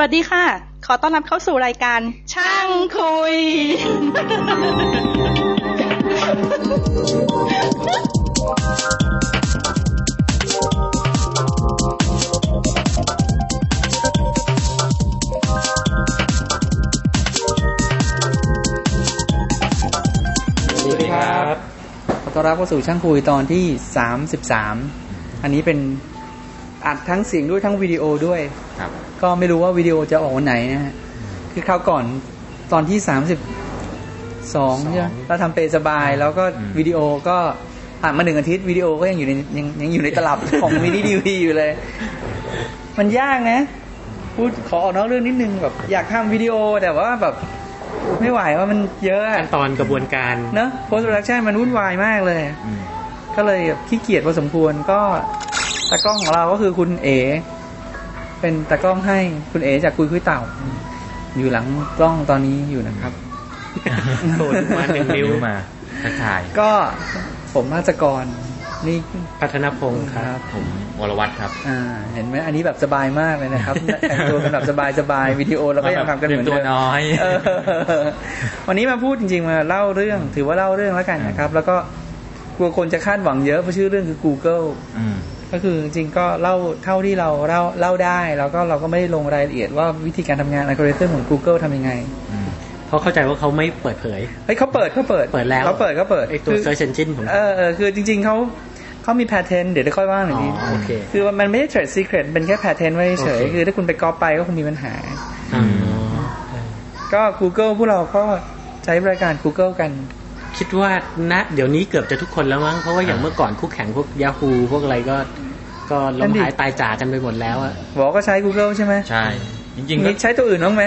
วัสดีค่ะ ขอต้อนรับเข้าสู่รายการ ช่างคุย สวัสดีครับ ขอต้อนรับเข้าสู่ช่างคุยตอนที่สามสิบสามอันนี้เป็น อัดทั้งเสียงด้วยทั้งวิดีโอด้วยครับ ก็ไม่รู้ว่าวิดีโอจะออกวันไหนนะฮะคือคราวก่อนตอนที่สามสิบสองใช่ไหมเราทำเปรย์สบาย แล้วก็อืมวิดีโอก็ผ่านมาหนึ่งอาทิตย์วิดีโอก็ยังอยู่ในยังยังอยู่ในตลับของ mini DV อยู่เลย มันยากนะ พูดขอออกนอกเรื่องนิดนึงแบบอยากทำวิดีโอแต่ว่าแบบไม่ไหวว่ามันเยอะอะขั้นตอนกระบวนการเนอะ post production มันวุ่นวายมากเลยอืมก็เลยแบบขี้เกียจพอสมควรก็ ตากล้องของเราก็คือคุณเอเป็นตากล้องให้คุณเอจากคุยคุยเต่า อยู่หลังกล้องตอนนี้อยู่นะครับโดนมาหนึ่งนิ้วมาทักทาย ก็ผมมาจกรนี่พัฒนพงศ์ครับ ผมวรวัตรครับ อ่า เห็นไหมอันนี้แบบสบายมากเลยนะครับแต่งตัวกันแบบสบายๆวิดีโอเราก็ยังทำกันเหมือนเตรียมตัวเดิมน้อยเออวันนี้มาพูดจริงๆมาเล่าเรื่อง ถือว่าเล่าเรื่องแล้วกันนะครับ แล้วก็กลัวคนจะคาดหวังเยอะเพราะชื่อเรื่องคือ Google อืม ก็คือจริงๆก็เล่าเท่าที่เราเล่าเล่าได้ แล้วก็เราก็ไม่ได้ลงรายละเอียดว่าวิธีการทำงานอัลกอริทึมของ Google ทำยังไงอืมเพราะเข้าใจว่าเขาไม่เปิดเผยเฮ้ยเขาเปิดเขาเปิดเปิดแล้วเขาเปิดเขาเปิดไอตัวคือ search engine ผมเออเออคือจริง ๆเขาเขามี patent เดี๋ยวได้ค่อยว่าหน่อยนี้อ๋อโอเคคือมันไม่ได้ trade secret เป็นแค่ patent ไว้เฉยโอเคคือถ้าคุณไปก๊อปไปก็คงมีปัญหาอ๋อก็ Google พวกเราก็ใช้บริการ Google กัน คิดว่าณเดี๋ยวนี้เกือบจะทุกคนแล้วมั้ง เพราะว่าอย่างเมื่อก่อนคู่แข่งพวก Yahoo พวกอะไรก็ ก็ล้นั่มนดิหายตายจากกันไปหมดแล้วอะบอกก็ใช้ Google ใช่ไหมใช่ จริงๆก็มีใช้ตัวอื่นบ้างไหม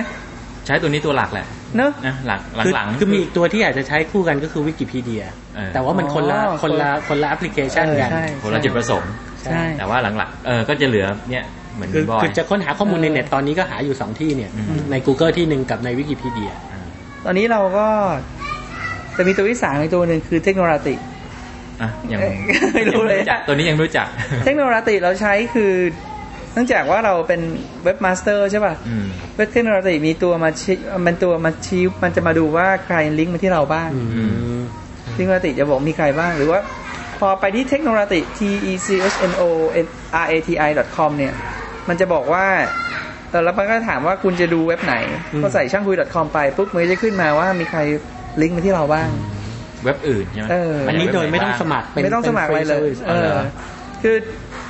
ใช้ตัวนี้ตัวหลักแหละเนอะนะหลังคือหลังๆคือมีอีกตัวที่อาจจะใช้คู่กันก็คือวิกิพีเดียเออแต่ว่ามันคนละอ๋อคนละคนละแอปพลิเคชันกันเออใช่คนละจุดประสงค์ใช่แต่ว่าหลังๆเออก็จะเหลือเนี่ยเหมือนคือบอยคือจะค้นหาข้อมูลในเออเน็ตตอนนี้ก็หาอยู่สองที่เนี่ยอืมใน Google ที่หนึ่งกับในวิกิพีเดียอ่าตอนนี้เราก็ จะมีตัวที่สามอีกตัวหนึ่งคือ Technoratiอะยังไม่รู้เลยงจักตัวนี้ยังไม่รู้จัก เทคโนโลยีเราใช้คือเนื่องจากว่าเราเป็น webmaster ใช่ป่ะอืมเว็บ Technorati มีตัวมาชี้มันตัวมาชี้มันจะมาดูว่าใครลิงก์มาที่เราบ้างอืม Technorati จะบอกมีใครบ้างหรือว่าพอไปที่เทคโนโลยี t e c h n o r a t i com เนี่ย มันจะบอกว่าเออแล้วมันก็ถามว่าคุณจะดูเว็บไหนอืมก็ใส่ช่างคุย .com ไปปุ๊บมันก็จะขึ้นมาว่ามีใคร ลิงก์มาที่เราบ้าง เว็บอื่นใช่ไหมเอออันนี้โดยไม่ต้องเว็บหสมัครเป็นไม่ต้องสมัครอะไรเลยป็น free service เออคือ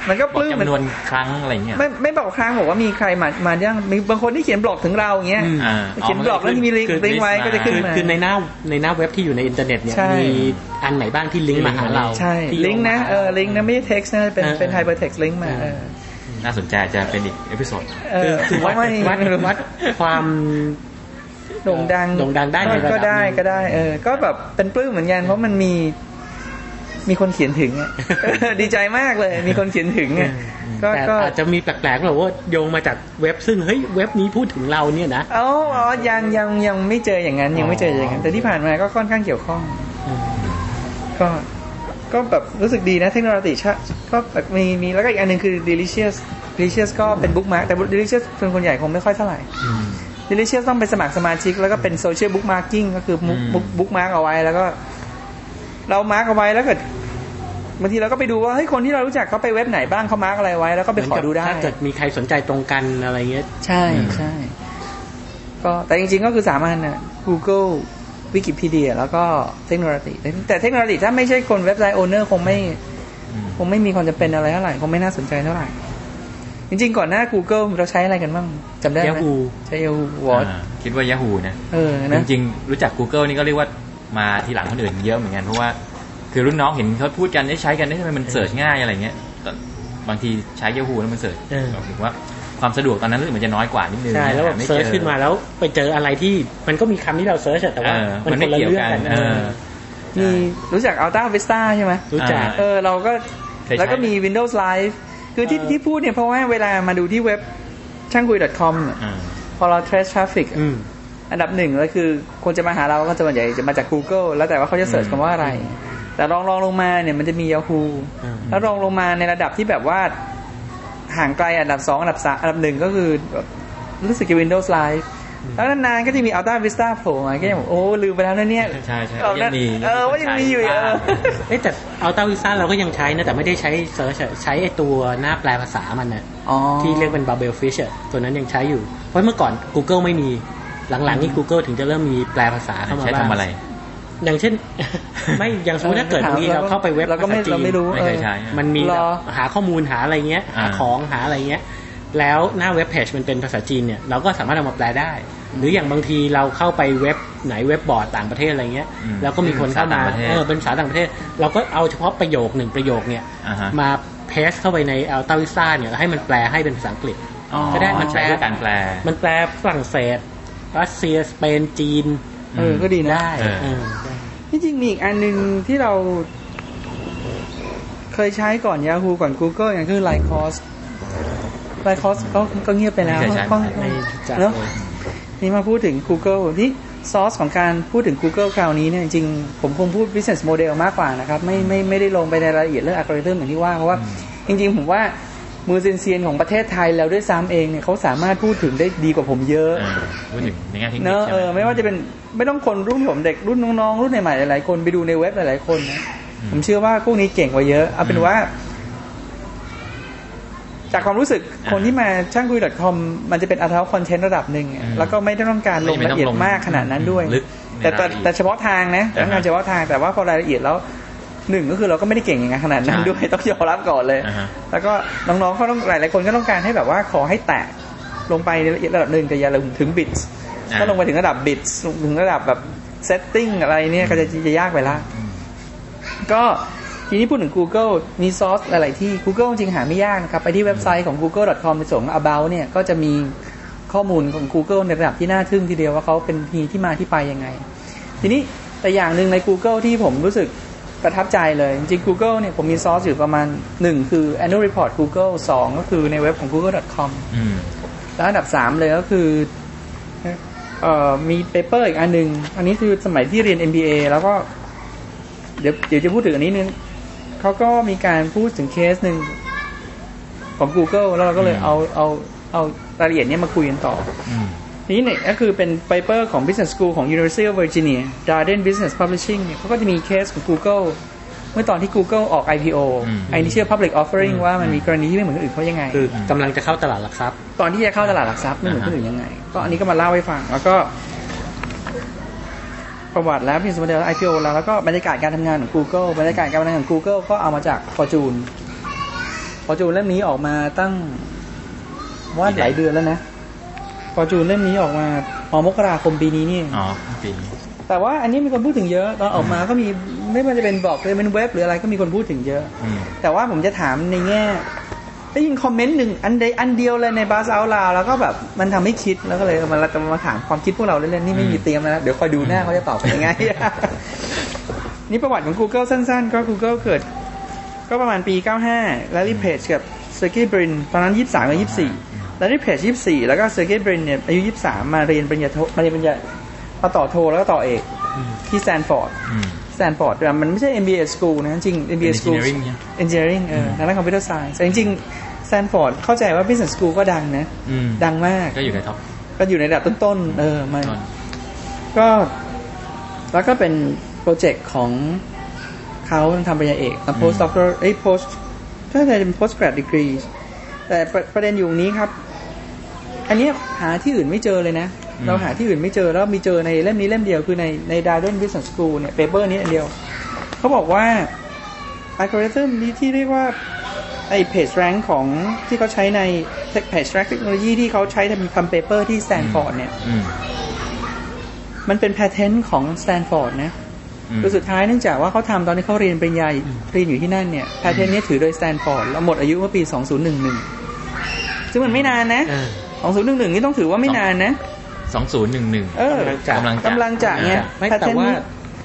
มันก็บปอกลื้มมันจำนวนครั้งอะไรเงี้ยไม่ไม่บอกครั้งบอกว่ามีใครมามายังมีบางคนที่เขียนบล็อกถึงเราอย่างเงี้ยอืมอ่าเขียนบล็อกแล้วมีลิงก์คือลิงก์ไว้ก็จะขึ้นคือมาคือในหน้าในหน้าเว็บที่อยู่ในอินเทอร์เน็ตเนี่ยใช่มีอันไหนบ้างที่ลิงก์มาหาเราใช่ที่ลิงก์นะโยมาหาเออลิงก์นะไม่ใช่ text นะเป็นเออเป็น hypertext link มาเออเออน่าสนใจอาจจะเป็นอีก episode เอคืออคือวัดไม่วัดวัดความ โด่งดังโด่งดังได้ในระดับก็ได้หนึ่งก็ได้ เออ ก็แบบเป็นปลื้มเหมือนกันเพราะมันมีมีคนเขียนถึงอะเออดีใจมากเลย มีคนเขียนถึงอะก็แต่ก็อาจจะมีแปลกๆแบบว่าโยงมาจากเว็บซึ่งเฮ้ยเว็บนี้พูดถึงเราเนี่ยนะอ๋ออ๋อยังยังยังไม่เจออย่างนั้น ยังไม่เจออย่างนั้น แต่ที่ผ่านมาก็ค่อนข้างเกี่ยวข้อง ก็ก็แบบรู้สึกดีนะ Technorati ก็แบบมีมีแล้วก็อีกอันหนึ่งคือ delicious delicious ก็เป็น bookmark แต่ delicious เป็นคนใหญ่คงไม่ค่อยเท่าไหร่ delicious ต้องไปสมัครสมาชิก แล้วก็เป็น social bookmarking ก็คือ book อืม book bookmark เอาไว้แล้วก็ เรา mark เอาไว้แล้วเกิดบางทีเราก็ไปดูว่าเฮ้ยคนที่เรารู้จักเขาไปเว็บไหนบ้างเขา mark อะไรไว้ แล้วก็ไปขอดูได้ถ้าเกิดมีใครสนใจตรงกันอะไรเงี้ยใช่ใช่ก็แต่จริงๆก็คือสามอันนะ Google Wikipedia แล้วก็เทคโนโลยีแต่เทคโนโลยีถ้าไม่ใช่คนเว็บไซต์โอเนอร์คงไม่อืมคงไม่มีความจำเป็นอะไรเท่าไหร่คงไม่น่าสนใจเท่าไหร่ จริงๆ ก่อนหน้า Google เราใช้อะไรกันบ้างจำได้ไหม Yahoo ใช้ Yahoo Watch อ่าคิดว่า Yahoo นะเออจนะริงๆ รู้จัก Google นี่ก็เรียกว่ามาทีหลังคนอื่นเยอะเหมือนกันเพราะว่าคือรุ่นน้องเห็นเขาพูดกันได้ใช้กันได้ทำไมมันเสิร์ชง่ายอะไรเงี้ยแต่บางทีใช้ Yahoo แล้วมัน search เออถึงว่าความสะดวกตอนนั้นรู้สึกมันจะน้อยกว่านิดนึงใช่แล้วแบบหาไม่ search เจอขึ้นมาแล้วไปเจออะไรที่มันก็มีคำที่เรา search อะแต่ว่าเออมันมันคไม่นละเกี่ยวเรื่องกันกันเออมีรู้จัก Alta Vista ใช่ไหมรู้จักอ่าเออเราก็เคยใช้แล้วก็มี Windows Live คือที่เออที่พูดเนี่ยเพราะว่าเวลามาดูที่เว็บช่างคุย .com อะอ่าพอเรา trace traffic อะอืมอันดับหนึ่งเลยคือคนจะมาหาเราก็จะส่วนใหญ่จะมาจาก Google แล้วแต่ว่าเขาจะ search อืมคำว่าอะไร แต่รองรองลงมาเนี่ยมันจะมี Yahoo อืมแล้วรองลงมาในระดับที่แบบว่าห่างไกลอันดับสองอันดับสามอันดับหนึ่งก็คือแบบรู้สึกจะ Windows Live แล้วนานๆก็จะมี Alta Vista โผล่มาก็ยังบอกโอ้ลืมไปแล้วนะเนี่ยใช่ใช่เออยังมีเออว่ายังมีอยู่เออเอ้ยแต่ Alta Vista เราก็ยังใช้นะ แต่ไม่ได้ใช้ search ใช้ไอตัวหน้าแปลภาษามันน่ะอ๋อที่เรียกเป็น Babel Fish อะตัวนั้นยังใช้อยู่ เพราะเมื่อก่อน Google ไม่มีหลังๆ นี่ Google ถึงจะเริ่มมีแปลภาษาเข้ามาใช้บ้างทำอะไร อย่างเช่น ไม่อย่างสมมติถ้าเกิดบางทีเราเข้าไปเว็บเราก็ไม่ภาษาจีนเราไม่รู้ไม่เคยเออใช้มันมีรอแบบหาข้อมูลหาอะไรเงี้ยหาอ่าของหาอะไรเงี้ย แล้วหน้าเว็บเพจมันเป็นภาษาจีนเนี่ยเราก็สามารถเอามาแปลได้ หรืออย่างบางทีเราเข้าไปเว็บไหนเว็บบอร์ดต่างประเทศอะไรเงี้ยอืมแล้วก็มีคนเข้ามาภาษาต่างประเทศเออเป็นภาษาต่างประเทศ เราก็เอาเฉพาะประโยคหนึ่งประโยคเนี่ยอ่าฮะมาเพสเข้าไปใน Alta Vista เนี่ยแล้วให้มันแปลให้เป็นภาษาอังกฤษอ๋อก็ได้มันแปลใช้เพื่อการแปล มันแปลฝรั่งเศสรัสเซียสเปนจีนเออก็ดีนะได้เออเออได้ที่จริงมีอีกอันหนึ่งที่เรา เคยใช้ก่อน Yahoo ก่อน Google อย่างคือ Lycos Lycos ก็ก็เงียบไปแล้วไม่เคยใช้ก็ไม่รู้จักเนอะเลยนี่มาพูดถึง Google ที่ซอสของการพูดถึง Google คราวนี้เนี่ยจริงๆผมคงพูด business model มากกว่านะครับ ไม่ไม่ไม่ได้ลงไปในรายละเอียดเรื่องอัลกอริทึมอย่างที่ว่า เพราะว่า จริง ๆ ผมว่ามือเซียนๆของประเทศไทยแล้วด้วยซ้ำเองเนี่ยเขาสามารถพูดถึงได้ดีกว่าผมเยอะเออพูดถึงในแง่เทคนิคเนอะใช่เอไหมอไม่ว่าจะเป็นไม่ต้องคนรุ่นผมเด็กรุ่นน้องๆรุ่นใหม่ๆหลายๆคนไปดูในเว็บหลายๆคนนะอืมผมเชื่อว่าพวกนี้เก่งกว่าเยอะเอาเป็นอืมว่า จากความรู้สึกอ่าคนที่มาช่างคุย .com มันจะเป็นอัลทาคอนเทนต์ระดับหนึ่งอะอืมแล้วก็ไม่ได้ต้องการลงไม่ละต้องเอียดลงมากขนาดนั้นด้วยลึกแต่แต่ในรายละเอียดแต่เฉพาะทางนะต้องการอ่าฮะเฉพาะทางแต่ว่าพอรายละเอียดแล้วหนึ่งก็คือเราก็ไม่ได้เก่งอย่างนั้นขนาดนั้นใช่ด้วยต้องยอมรับก่อนเลยอ่าฮะแล้วก็น้องๆเขาต้องหลายๆคนก็ต้องการให้แบบว่าขอให้แตะลงไปในละเอียดระดับหนึ่งแต่อย่าลงถึงบิตอ่าถ้าลงไปถึงระดับบิตถึงระดับแบบ setting อะไรเนี่ยก็จะจะยากไปละอืมก็ ทีนี้พูดถึง Google มีซอสหลายๆที่ Google จริงหาไม่ยากนะครับ ไปที่เว็บไซต์ของ google.com ไปตรง about เนี่ยก็จะมีข้อมูลของ Google ในระดับที่น่าทึ่งทีเดียวว่าเขาเป็นทีที่มาที่ไปยังไง ทีนี้แต่อย่างหนึ่งใน Google ที่ผมรู้สึกประทับใจเลย จริงๆ Google เนี่ยผมมีซอสอยู่ประมาณ 1 คือ annual report Google 2 ก็คือในเว็บของ google.com อืมแล้วอันดับสามเลยก็คือเอ่อมี paper อีกอันหนึ่งอันนี้คือสมัยที่เรียน MBA แล้วก็เดี๋ยวเดี๋ยวจะพูดถึงอันนี้นึง เขาก็มีการพูดถึงเคสหนึ่งของ Google แล้วเราก็เลยอืมเอาเอาเอารายละเอียดเนี้ยมาคุยกันต่ออืมทีนี้เนี่ยก็คือเป็นเปเปอร์ของ Business School ของ University of Virginia Darden Business Publishing เนี่ยเขาก็จะมีเคสของ Google เมื่อตอนที่ Google ออก IPO อืม Initial Public Offering ว่ามันมีกรณีที่ไม่เหมือนคนอื่นเขายังไง คือกำลังจะเข้าตลาดหลักทรัพย์ ตอนที่จะเข้าตลาดหลักทรัพย์ไม่เหมือนคนอื่นยังไง ก็อันนี้ก็มาเล่าให้ฟัง แล้วก็ ประวัติแล้วพิมพ์สมเด็จ IPO แล้ว แล้วก็บรรยากาศการทำงานของ Google บรรยากาศการทำงานของ Google ก็เอามาจาก Fortune Fortune เล่มนี้ออกมาตั้งว่าหลายเดือนแล้วนะ Fortune เล่มนี้ออกมาอ๋อมกราคมปีนี้นี่เองอ๋อปีแต่ว่าอันนี้มีคนพูดถึงเยอะตอนออกมาก็มีไม่ว่าจะเป็นบล็อกหรือเป็นเว็บหรืออะไรก็มีคนพูดถึงเยอะอืมแต่ว่าผมจะถามในแง่ ได้ยินคอมเมนต์หนึ่งอันใดอันเดียวเลยในบาสเอาลาแล้วก็แบบมันทำให้คิดแล้วก็เลยมาจะมาถามความคิดพวกเราเล่นๆนี่ไม่มีเตรียมแล้วนะเดี๋ยวคอยดูหน้าเขาจะตอบเป็นยังไงนี่ประวัติของ Google สั้น ๆ ก็ Google เกิด ก็ประมาณปี 95 Larry Page กับ Sergey Brin ตอนนั้น 23กับ24 Larry Page 24 แล้วก็ Sergey Brin เนี่ยอายุ 23 มาเรียนปริญญาโทมาเรียนปริญญามาต่อโทแล้วก็ต่อเอกที่ Stanford Stanford แต่มันไม่ใช่ MBA school นะจริง MBA school Engineering เนี่ย engineering เออทางด้าน computer science แต่จริงๆ Stanford เข้าใจว่า business school ก็ดังนะอืมดังมากก็อยู่ใน top ก็อยู่ในระดับต้นๆเออมันต้นก็แล้วก็เป็นโปรเจกต์ของเขาทำปริญญาเอกทำ post doctor เอ้ย post ถ้าจะเป็น post grad degree แต่ประประเด็นอยู่ตรงนี้ครับ อันเนี้ยหาที่อื่นไม่เจอเลยนะอืม เราหาที่อื่นไม่เจอแล้วมีเจอในเล่มนี้เล่มเดียวคือในใน Darden Business School เนี่ย paper นี้อันเดียว เขาบอกว่าอัลกอริทึมนี้ที่เรียกว่าไอ้ page rank ของที่เขาใช้ใน page rank เทคโนโลยีที่เขาใช้ทำทำ paper ที่ Stanford เนี่ยอืมมันเป็น patent ของ Stanford นะอืมโดยสุดท้ายเนื่องจากว่าเขาทำตอนที่เขาเรียนปริญญาเรียนอยู่ที่นั่นเนี่ย patent เนี้ถือโดย Stanford แล้วหมดอายุเมื่อปี 2011 ซึ่งมันไม่นานนะอ่า2011 นี่ต้องถือว่าไม่นานนะ สองศูนย์หนึ่งหนึ่งเออกำลังจะกำลังจะไงไม่แต่ patent ว่านี้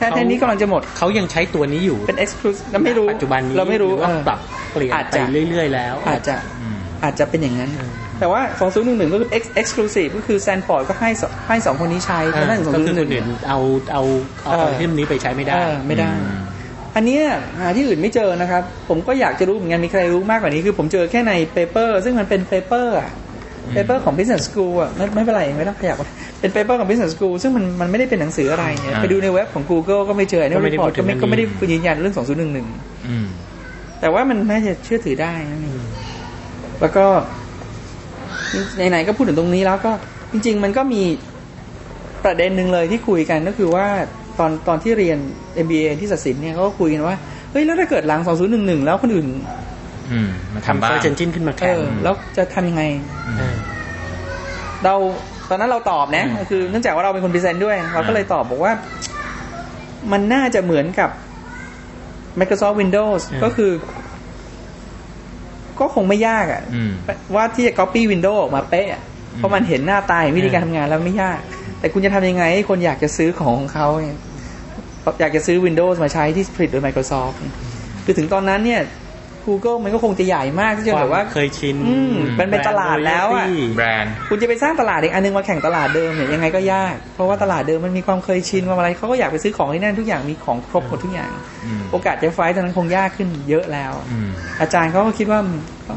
patent นี้กำลังจะหมดเขายังใช้ตัวนี้อยู่เป็น exclusive เราไม่รู้ปัจจุบันนี้เราไม่รู้หอว่าเออปรับเปลี่ยนอาจไปจะเรื่อย ๆ แล้ว อาจจะอืมอาจจะเป็นอย่างนั้นอืมแต่ว่า 2011 ก็คือ ex- exclusive ก็คือ Stanford ก็ให้สให้สองคนนี้ใช้อ่าแล้วนั่นก็คือคนอื่น2011เอาเอาเอาเอออัลกอริทึมนี้ไปใช้ไม่ได้เออไม่ได้อืมอันเนี้ยหาที่อื่นไม่เจอนะครับ ผมก็อยากจะรู้เหมือนกันมีใครรู้มากกว่านี้คือผมเจอแค่ใน paper ซึ่งมันเป็น paper อะ paper ของ Business School อะไม่ไม่เป็นไรไม่ต้องขยับเป็น paper ของ Business School ซึ่งมันมันไม่ได้เป็นหนังสืออะไรเนี่ยอ่าไปดูในเว็บของ Google ก็ไม่เจอในก็ไม่รีได้พอร์ตพูดถึก็งไม่อันนี้ก็ไม่ได้ยืนยันเรื่อง2011อืมแต่ว่ามันน่าจะเชื่อถือได้นั่นเองแล้วก็ไหนๆก็พูดถึงตรงนี้แล้วก็จริง ๆ มันก็มีประเด็นหนึ่งเลยที่คุยกันก็คือว่าตอนตอนที่เรียน MBA ที่ศักดิ์สินเนี่ยเขาก็คุยกันว่าเฮ้ยแล้วถ้าเกิดหลัง 2011 แล้วคนอื่นอืมมา ทำทำบ้าง search engine ขึ้นมาเออแข่งแล้วจะทำยังไงเออเราตอนนั้นเราตอบนะคือเนื่องจากว่าเราเป็นคน present ด้วย เราก็เลยตอบบอกว่า มันน่าจะเหมือนกับ Microsoft Windows ก็คือ ก็คงไม่ยากอะอืมว่าที่จะ copy Windows ออกมาเป๊ะอะเพราะมันเห็นหน้าตาเห็นวิธีการทำงานแล้วไม่ยาก แต่คุณจะทำยังไงให้คนอยากจะซื้อของของเขาเนี่ยอยากจะซื้อ Windows มาใช้ที่ผลิตโดย Microsoft เนี่ยคือถึงตอนนั้นเนี่ย Google มันก็คงจะใหญ่มากที่จะแบบว่าเคยชินอืมมันเป็นตลาดแล้วอะแบรนด์คุณจะไปสร้างตลาดอีกอันนึงมาแข่งตลาดเดิมเนี่ยยังไงก็ยาก เพราะว่าตลาดเดิมมันมีความเคยชินความอะไรเขาก็อยากไปซื้อของที่นั่นทุกอย่างมีของครบหมดทุกอย่างอืมโอกาสจะไฟท์ตอนนั้นคงยากขึ้นเยอะแล้วอืมอาจารย์เขาก็คิดว่าก็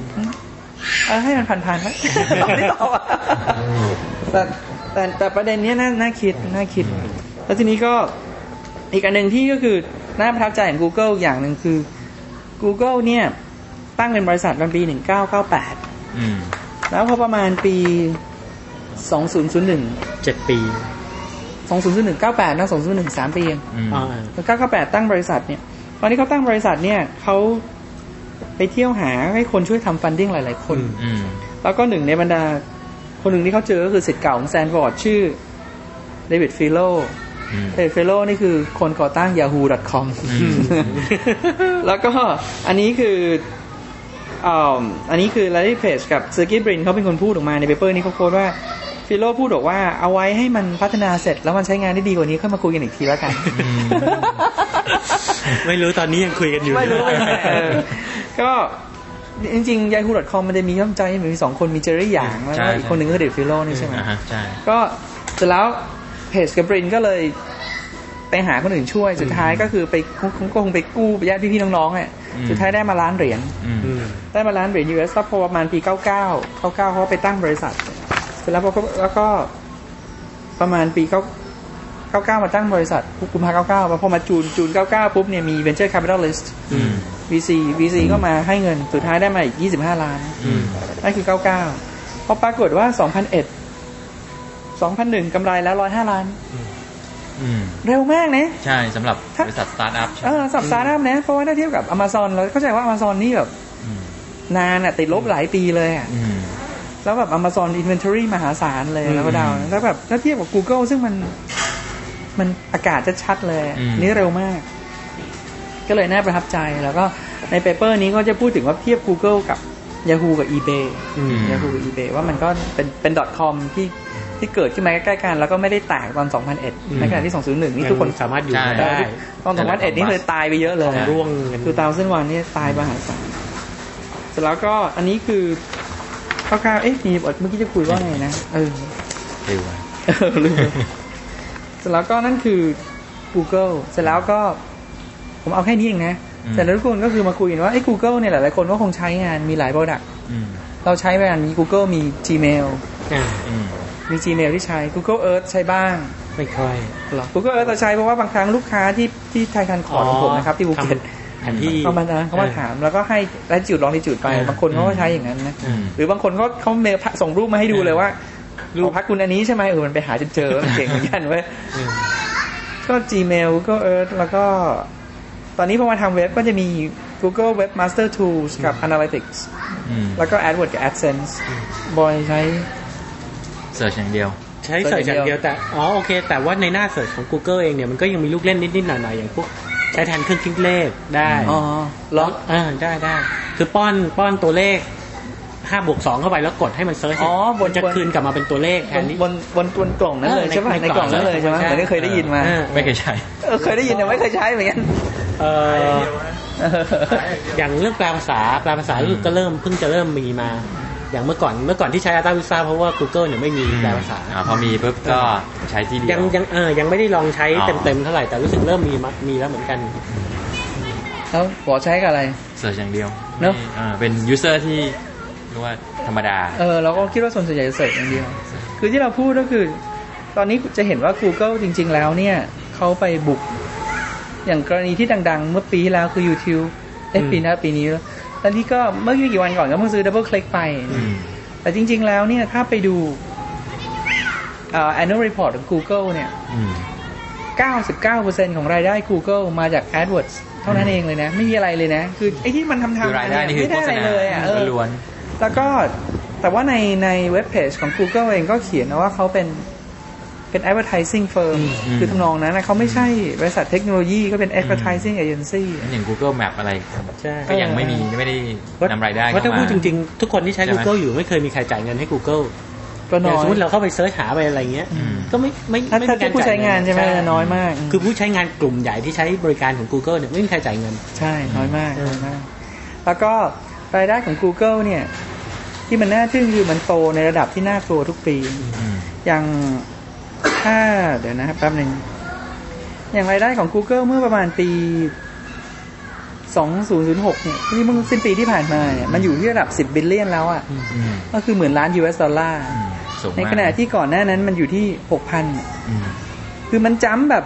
เออให้มันผ่านๆไปไม่ตอบอะแต่แต่แต่ประเด็นเนี้ยน่าน่าคิดน่าคิด แล้วทีนี้ก็อีกอันหนึ่งที่ก็คือน่าประทับใจของ Google อย่างหนึ่งคือ Google เนี่ย ตั้งเป็นบริษัทวันปี 1998อืมแล้วพอประมาณปี 2001เจ็ดปี 2001 98นะ2001 3 ปีเองอืมอ่าแล้ว98 ตั้งบริษัทเนี่ย ตอนที่เขาตั้งบริษัทเนี่ยเขาไปเที่ยวหาให้คนช่วยทำ funding หลาย ๆ คนอืมอืมแล้วก็หนึ่งในบรรดา คนหนึ่งที่เขาเจอก็คือศิษย์เก่าของแซนฟอร์ดชื่อ David Filo อืม David Filo นี่คือคนก่อตั้ง yahoo.com อืมแล้วก็อันนี้คืออ่าอันนี้คือ Larry Page กับ Sergey Brin เขาเป็นคนพูดออกมาใน paper นี้เขา quote ว่าฟิโลพูดบอกว่าเอาไว้ให้มันพัฒนาเสร็จแล้วมันใช้งานได้ดีกว่านี้ค่อยมาคุยกันอีกทีแล้วกันอืมไม่รู้ตอนนี้ยังคุยกันอยู่ไม่รู้เออก็จริงๆ yahoo.com มันจะมีย่อมใจมีสองคนมีเจอรี่หยางแล้วใช่ก็อีกคนหนึ่งก็คือเดวิดฟิโลนี่ใช่ไหมอ่าฮะใช่ก็เสร็จแล้ว เพจกับบรินก็เลยไปหาคนอื่นช่วยสุดท้ายก็คือไปคงก็คงไปกู้ญาติพี่ๆน้องๆอะอืมสุดท้ายได้มาล้านเหรียญอืมอืมได้มาล้านเหรียญ US ก็พอประมาณปี 99 99เขาไปตั้งบริษัท เสร็จแล้วพอแล้วก็ประมาณปี9 99 มาตั้งบริษัทกุมภา99พอมา June June 99 ปุ๊บเนี่ยมี venture capitalist อืม VC VC ก็มาให้เงินสุดท้ายได้มาอีก 25 ล้านอืมนั่นคือ 99พอปรากฏว่า 2001 2001กำไรแล้ว105ล้านอืมเร็วมากนะ ใช่สำหรับถ้าบริษัทสตาร์ทอัพใช่เออสับสาร์ทอัพนะ เพราะว่าถ้าเทียบกับ Amazon เราเข้าใจว่า Amazon นี่แบบอืมนานอะติดลบหลายปีเลยอะอืมแล้วแบบ Amazon Inventory มหาศาลเลยอืมแล้วก็ดาวแล้วแบบถ้าเทียบกับ Google ซึ่งมันมันอากาศจะชัดเลยอืมนี่เร็วมาก ก็เลยน่าประทับใจแล้วก็ในเปเปอร์นี้ก็จะพูดถึงว่าเทียบ Google กับ Yahoo กับ eBay อืม Yahoo กับ eBay ว่ามันก็เป็นเป็น .com ที่ ที่เกิดขึ้นมาใกล้ๆกัน แล้วก็ไม่ได้แตกตอน 2001 ในขณะที่ 201 นี่ทุกคนยังสามารถอยู่ใช่มาได้ ตอน 2001 นี่เลยตายไปเยอะเลยร่วงกันคือตามเส้นวันนี่ตายมหาศาลเสร็จแล้วก็อันนี้คือคร่าวๆเอ๊ะมีบทเมื่อกี้จะคุยว่าไงนะเออเร็วอะเออลืมเสร็จแล้วก็นั่นคือ Google เสร็จแล้วก็ผมเอาแค่นี้เองนะอืมเสร็จแล้วทุกคนก็คือมาคุยกันว่าไอ้ Google เนี่ยหลายๆคนก็คงใช้งานมีหลาย product อืมเราใช้ไปอันมี Google มี Gmail อ่าอื มมี Gmail ที่ใช้ Google Earth ใช้บ้าง ไม่ค่อยเหรอ Google Earth เราใช้เพราะว่าบางครั้งลูกค้าที่ที่ไทยทันคอร์ดของผมนะครับที่ภูเก็ตแผนที่เขามานะเขามาถามแล้วก็ให้และจุดลองที่จุดไปเออบางคนเขาก็ใช้อย่างนั้นนะอืมหรือบางคนเขาเขาเมลส่งรูปมาให้ดูเลยว่ารูปพักคุณอันนี้ใช่ไหมเออมันไปหาจนเจอมันเก่งเหมือนกันเว้ยอืมก็ Gmail ก็ Earth แล้วก็ ตอนนี้พอมาทำเว็บก็จะมี Google Webmaster Tools กับ Analytics อืมแล้วก็ AdWords กับ AdSense บอยใช้ search อย่างเดียว ใช้ search อย่างเดียวแต่อ๋อโอเค แต่ว่าในหน้า search ของ Google เองเนี่ยมันก็ยังมีลูกเล่นนิดๆหน่อยๆอย่างพวกใช้แทนเครื่องคิดเลขได้อ๋อล็อกอ่าได้ได้คือป้อนป้อนตัวเลขห้าบวกสองเข้าไปแล้วกดให้มัน search อ๋อบนมันจะคืนกลับมาเป็นตัวเลขแถบบนที่บนบนบนกล่องนั้นเลยใช่ป่ะในกล่องนั้นเลยใช่ไหมเหมือนที่เคยได้ยินมาเออไม่เคยใช้เออเคยได้ยินแต่ไม่เคยใช้เหมือนกันเอออย่างเรื่องแปลภาษาแปลภาษารู้สึกก็เริ่มเพิ่งจะเริ่มมีมา อย่างเมื่อก่อนเมื่อก่อนที่ใช้ Data Visa เพราะว่า Google เนี่ยไม่มีแปลภาษาอ่าพอมีปุ๊บก็ใช้ที่เดียยังวยังเออยังไม่ได้ลองใช้อ๋อเต็มๆเท่าไหร่แต่รู้สึกเริ่มมีมามีแล้วเหมือนกันแล้วหมอใช้กับอะไรเสิร์ชอย่างเดียวเนอะอ่าเป็นยูเซอร์ที่ก็ว่าธรรมดาเออเราก็คิดว่าส่วนใหญ่จะเสิร์ชอย่างเดียว คือที่เราพูดก็คือ ตอนนี้จะเห็นว่า Google จริง ๆ แล้วเนี่ยเขาไปบุก อย่างกรณีที่ดัง ๆ เมื่อปีที่แล้วคือ YouTube เอ้ยอืมปีหน้าปีนี้แล้ว แล้วที่ก็เมื่อไม่กี่วันก่อนก็เพิ่งซื้อ Double Click ไปอืมแต่จริง ๆ แล้วเนี่ยถ้าไปดูเอ่อ annual report ของ Google เนี่ยอืม99%ของรายได้ Google มาจาก AdWords เท่านั้นเองเลยนะ ไม่มีอะไรเลยนะ คือไอ้ที่มันทำทำคือรายได้นี่คือไม่โฆได้ษอะไรณาเลยอะเออล้วนแล้วก็แต่ว่าในในเว็บเพจของ Google เองก็เขียนนะว่าเขาเป็น เป็น advertising firm อืมคือทำนองนั้นนะเขาไม่ใช่บริษัทเทคโนโลยีก็เป็น advertising agency ๆอย่าง Google Map อะไรใช่ก็ยังไม่มีไม่ได้นำรายได้เพราะถ้าเข้าพูมาดจริงๆ ทุกคนที่ใช้ใช่ไหม Google อยู่ไม่เคยมีใครจ่ายเงินให้ Google ก็อน้ย่างอยสมมติเราเข้าไปเซิร์ชหาไปอะไรเงี้ยอืมก็ไม่ไม่ถ้าไม่ถ้ามีการผู้ใช้งานใช่ไหมจ่ยน้อยมาก คือผู้ใช้งานกลุ่มใหญ่ที่ใช้บริการของ Google เนี่ยไม่มีใครจ่ายเงิน ใช่น้อยมากอืมน้อยมาก แล้วก็รายได้ของ Google เนี่ยที่มันน่าทึ่งคือมันโตในระดับที่น่ากลัวทุกปีอืมอย่าง ถ้าเดี๋ยวนะครับแป๊บหนึ่งอย่างรายได้ของ Google เมื่อประมาณปี 2006 เนี่ยที่เมื่อสิ้นปีที่ผ่านมาเนี่ยมันอยู่ที่ระดับ 10 billion แล้วอะอืมก็คือหมื่นล้าน US ดอลลาร์อืมสูงมากในขณะที่ก่อนหน้านั้นมันอยู่ที่ 6,000เนี่ยอืมคือมันจ้ำแบบ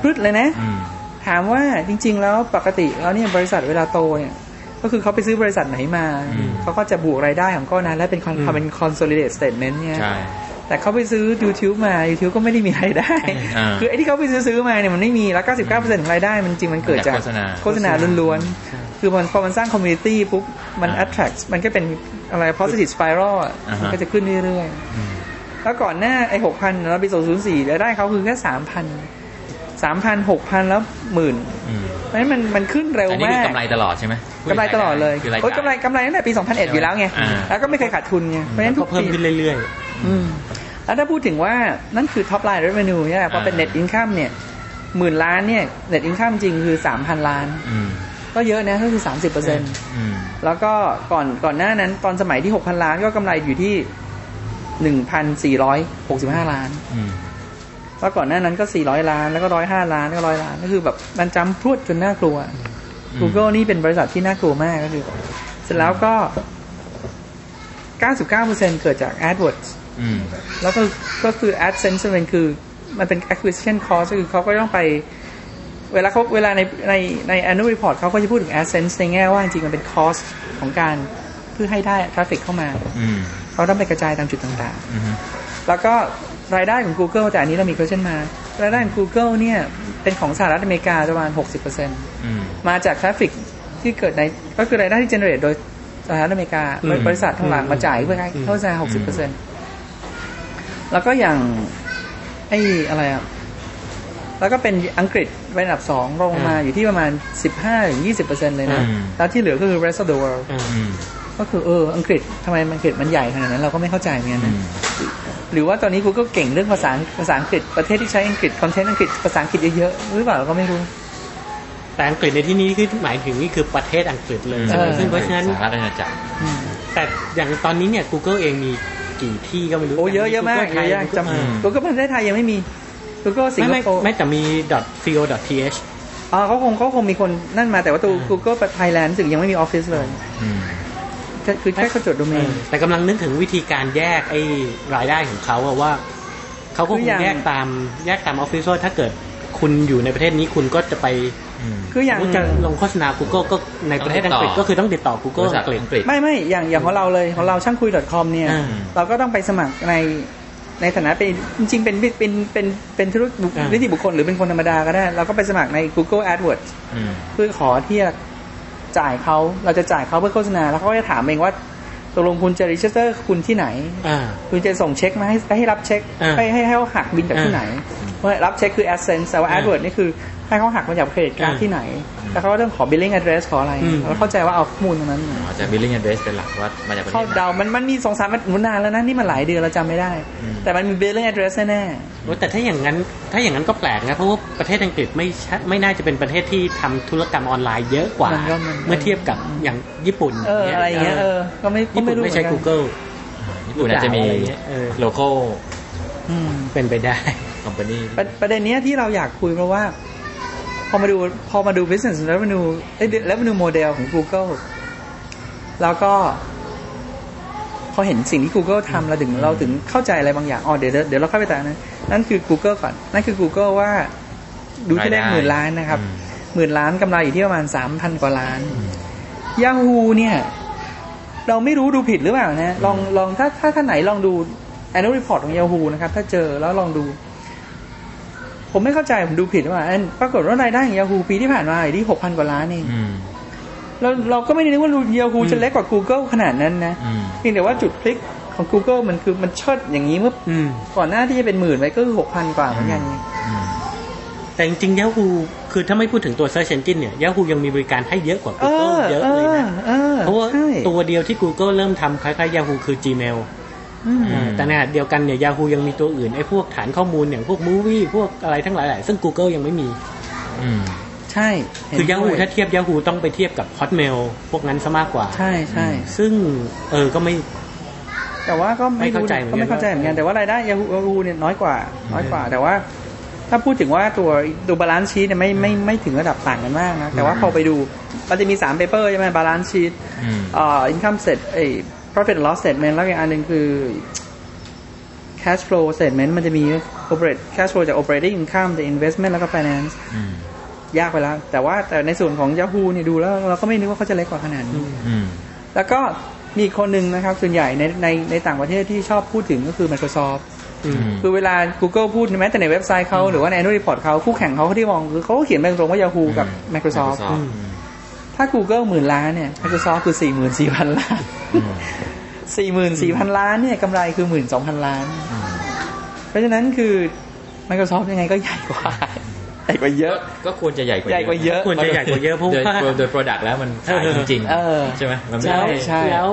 พรวดเลยนะอืมถามว่าจริง ๆ แล้วปกติแล้วเนี่ยบริษัทเวลาโตเนี่ยก็คือเขาไปซื้อบริษัทไหนมาอืมเขาก็จะบวกรายได้ของก้อนนั้น และเป็น con- อืมเป็น consolidate statement เนี่ยใช่ แต่เขาไปซื้อ YouTube มา YouTube ก็ไม่ได้มีรายได้อ่าคือไอ้ที่เขาไปซื้อซื้อมาเนี่ยมันไม่มีแล้ว 99%ของรายได้ มันจริงมันเกิดจากจากโฆษณาโฆษณาล้วนใช่ๆคือมันพอมันสร้าง community ปุ๊บ มันอ่า attract มันก็เป็นอะไร positive spiral อะอ่าฮะมันก็จะขึ้นเรื่อยอืมๆแล้วก่อนหน้าไอ้6,000แล้วปี2004รายได้เขาคือแค่3,000 3,000 6,000แล้วหมื่นอืมเพราะฉะนั้นมันมันขึ้นเร็วอันนี้มาคือกกำไรตลอดใช่ไหมกำไรตลอดเลยคือรายโอ้ยกำไรจ่ายกำไรตั้งแต่ปี 2001 อยู่แล้วไงอ่าแล้วก็ไม่เคยขาดทุนไงเพราะฉะนั้นก็ทุกเพิ่มปีขึ้นเรื่อยอืม แล้วถ้าพูดถึงว่านั่นคือ top line revenue เนี่ยพอเป็นอ่า net income เนี่ยหมื่นล้านเนี่ย net income จริงคือ3,000ล้านอืมก็เยอะนะก็คือ30เปอร์เซ็นต์อืมแล้วก็ก่อนก่อนหน้านั้นตอนสมัยที่6,000ล้านก็กำไรอยู่ที่1,465ล้านอืมแล้วก่อนหน้านั้นก็400ล้านแล้วก็105ล้านแล้วก็100ล้าน ก็คือแบบมันจำพรวดจนน่ากลัว Google นี่เป็นบริษัทที่น่ากลัวมากก็คือ เสร็จแล้วก็99%เกิดจาก AdWords อืม แล้วก็ก็คือ AdSense มันคือมันเป็น acquisition cost ก็คือเขาก็ต้องไปเวลาเขาเวลาในในใน annual report เขาก็จะพูดถึง AdSense ในแง่ว่าจริงๆมันเป็น cost ของการเพื่อให้ได้ traffic เข้ามาอืมเขาต้องไปกระจายตามจุดต่างอืมๆแล้วก็รายได้ของ Google แต่อันนี้เรามี question มารายได้ของ Google เนี่ยเป็นของสหรัฐอเมริกาประมาณ 60%อืมมาจาก traffic ที่เกิดในก็คือรายได้ที่ generate โดยสหรัฐอเมริกาอืมบริษัททางหลังมาจ่ายเพื่อให้โฆษณา60% แล้วก็อย่างไอ้อะไรอะแล้วก็เป็นอังกฤษเป็นอันดับสองลงมาอยู่ที่ประมาณ 15-20%เลยนะอืมแล้วที่เหลือก็คือ rest of the world ๆอ่าอืมก็คือเอออังกฤษทำไมอังกฤษมันใหญ่ขนาดนั้น เราก็ไม่เข้าใจเหมือนกันอืนะมหรือว่าตอนนี้ Google เก่งเรื่องภาษาภาษาอังกฤษประเทศที่ใช้อังกฤษคอนเทนต์อังกฤษภาษาอังกฤษเยอะๆหรือเปล่าเราก็ไม่รู้ แต่อังกฤษในที่นี้คือหมายถึงนี่คือประเทศอังกฤษเลยใช่ไหมเออซึ่งเพราะฉะนั้นสหรัฐอาณาจักรอืมแต่อย่างตอนนี้เนี่ย Google เองมี กี่ที่ก็ไม่รู้โอ้เยอะเยอะมาก Google ไทเยอะแยะ Google จำ Google ประเทศไทยยังไม่มี Google สิงคโปร์ไม่ไม่ไม่แต่มี .co.th อ๋อเขาคงเขาคงมีคนนั่นมาแต่ว่าตัวอ่า Google ไทยแลนด์รู้สึกยังไม่มีออฟฟิศเลยอืมแค่คือแค่เขาจดโดเมเออแต่กำลังนึกถึงวิธีการแยกไอ้รายได้ของเขาอะว่าเขาก็คืคองอย่างแยกตามแยกตามออฟฟิศว่าถ้าเกิด คุณอยู่ในประเทศนี้คุณก็จะไปอืมคืออย่างสมมุติจะลงโฆษณา Google ก็ในประเทศอังกฤษต้องติดต่อก็คือต้องติดต่อบ Google ริษัทอังกฤษอังกฤษไม่ไม่อย่างอย่างของเราเลยของเราช่างคุย .com เนี่ยอ่าเราก็ต้องไปสมัครในในฐานะเป็นจริงๆเป็นเป็นเป็นเป็นธุรกิจอ่านิติบุคคลหรือเป็นคนธรรมดาก็ได้ เราก็ไปสมัครใน Google AdWords อืมเพื่อขอที่จะจ่ายเขาเราจะจ่ายเขาเพื่อโฆษณา แล้วเขาก็จะถามเองว่าต กลงคุณจะ register คุณที่ไหนอ่าคุณจะส่งเช็คมาให้ให้รับเช็คอ่าให้ให้ให้เขาหักบิลจากที่ไหนว่ารับเช็คคือ AdSense แต่ว่าอ่า AdWords นี่คือ ให้เขาหักมาจาก credit card อ่าที่ไหน แล้วเขาก็ต้องขอ billing address ขออะไรอืมเราเข้าใจว่าเอาข้อมูลตรงนั้นมาอ๋อจะ billing address เป็นหลักว่ามาจากประเทเขาศไหนเดามันมันมีสองสามมันนานแล้วนะนี่มันหลายเดือนเราจำไม่ได้อืมแต่มันมี billing address แน่โอ้แต่ถ้าอย่างนั้นถ้าอย่างนั้นก็แปลกนะเพราะว่าประเทศอังกฤษไม่ใช่ไม่น่าจะเป็นประเทศที่ทำธุรกรรมออนไลน์เยอะกว่ามันก็มันเมื่อเทียบกับอย่างญี่ปุ่นๆเอออะไรอย่างเงี้ยเออก็ไม่ก็ญี่ไม่ปุ่นรู้ไม่ใช้เหอนกัน Google ญี่ปุ่นอาจจะมีอะไรเงี้ยเออ local อืมเป็นไปได้ company ประประเด็นเนี้ยที่เราอยากคุยเพราะว่า พอมาดูพอมาดู business revenue เอ้ย revenue model ของ Google แล้วก็ พอเห็นสิ่งที่ Google ทำเราถึงเราถึงเข้าใจอะไรบางอย่างอ๋อเดี๋ยวเดี๋ยวเดี๋ยวเราเข้าไปแต่นั้นนั่นคือ Google ก่อน นั่นคือ Google ว่าดูที่เลขรายได้หมื่นล้านนะครับอืมหมื่นล้านกำไรอยู่ที่ประมาณสามพันกว่าล้าน Yahoo เนี่ย เราไม่รู้ดูผิดหรือเปล่านะลองลองถ้าถ้าท่านไหนลองดู annual report ของ Yahoo นะครับ ถ้าเจอแล้วลองดู ผมไม่เข้าใจ ผมดูผิดหรือเปล่าอันปรากฏว่ารายได้ของ Yahoo ปีที่ผ่านมาอยู่ที่หกพันกว่าล้านเองอืมเราเราก็ไม่ได้นึกว่า Yahoo จะเล็กกว่า Google ขนาดนั้นนะอืมเพียงแต่ว่าจุดพลิกของ Google มันคือมันเชิดอย่างนี้เมื่ออืมก่อนหน้าที่จะเป็นหมื่นไปก็คือหกพันกว่าเหมือนกันไงอืมแต่จริงๆ Yahoo คือถ้าไม่พูดถึงตัว Search Engine เนี่ย Yahoo ยังมีบริการให้เยอะกว่าเอ Google อเยอะเอเลยอนะเออเพราะว่าใช่ตัวเดียวที่ Google เริ่มทำคล้ายๆ Yahoo คือ Gmail อืมอ่า แต่ในขณะเดียวกันเนี่ย Yahoo ยังมีตัวอื่นไอ้พวกฐานข้อมูลอย่างพวก Movie พวกอะไรทั้งหลายๆซึ่ง Google ยังไม่มีอืมใช่เห็นคือ Yahoo ด้วยถ้าเทียบ Yahoo ต้องไปเทียบกับ Hotmail พวกนั้นซะมากกว่า ใช่ใช่ซึ่งเออก็ไม่ แต่ว่าก็ไม่ไม่เข้ารู้ใจเหมือนก็กันไม่เข้าใจเหมือนกันว่าแต่ว่ารายได้ Yahoo Yahoo เนี่ยน้อยกว่า น้อยกว่า แต่ว่า ถ้าพูดถึงว่าตัวตัว balance sheet เนี่ยไม่ไม่ไม่ถึงระดับต่างกันมากนะแต่ว่าพอไปดูมันจะมีสาม paper ใช่ไหม balance sheetอืมอ่า income set เอ้ profit and loss statement แล้วอีกอันหนึ่งคือ cash flow statement มันจะมี operate cash flow จาก operating income จาก investment แล้วก็ finance อืมยากไปแล้ว แต่ว่าแต่ในส่วนของ Yahoo เนี่ยดูแล้ว เราก็ไม่นึกว่าเขาจะเล็กกว่าขนาดนี้อืมแล้วก็มีอีกคนหนึ่งนะครับ ส่วนใหญ่ในในในต่างประเทศที่ชอบพูดถึงก็คือ Microsoft อืมคือเวลา Google พูดแม้แต่ในเว็บไซต์เขาหรือว่าใน annual report เขาคู่แข่งเขาเขาที่มองคือเขาก็เขียนไปตรงๆว่า Yahoo กับ Microsoft Microsoft ถ้า Google หมื่นล้านเนี่ย Microsoft คือสี่หมื่นสี่พันล้านอืม สี่หมื่นสี่พันล้านเนี่ยกำไรคือหมื่นสองพันล้านอืมเพราะฉะนั้นคือ Microsoft ยังไงก็ใหญ่กว่าใหญ่กว่าเยอะ ก็ควรจะใหญ่กว่าใหญ่กว่าเยอะควรจะใหญ่กว่าเยอะเพราะโดยว่าโดย product แล้วมันขายจริงเออใช่ไหมมันไม่ใช่ได้ใช่แล้ว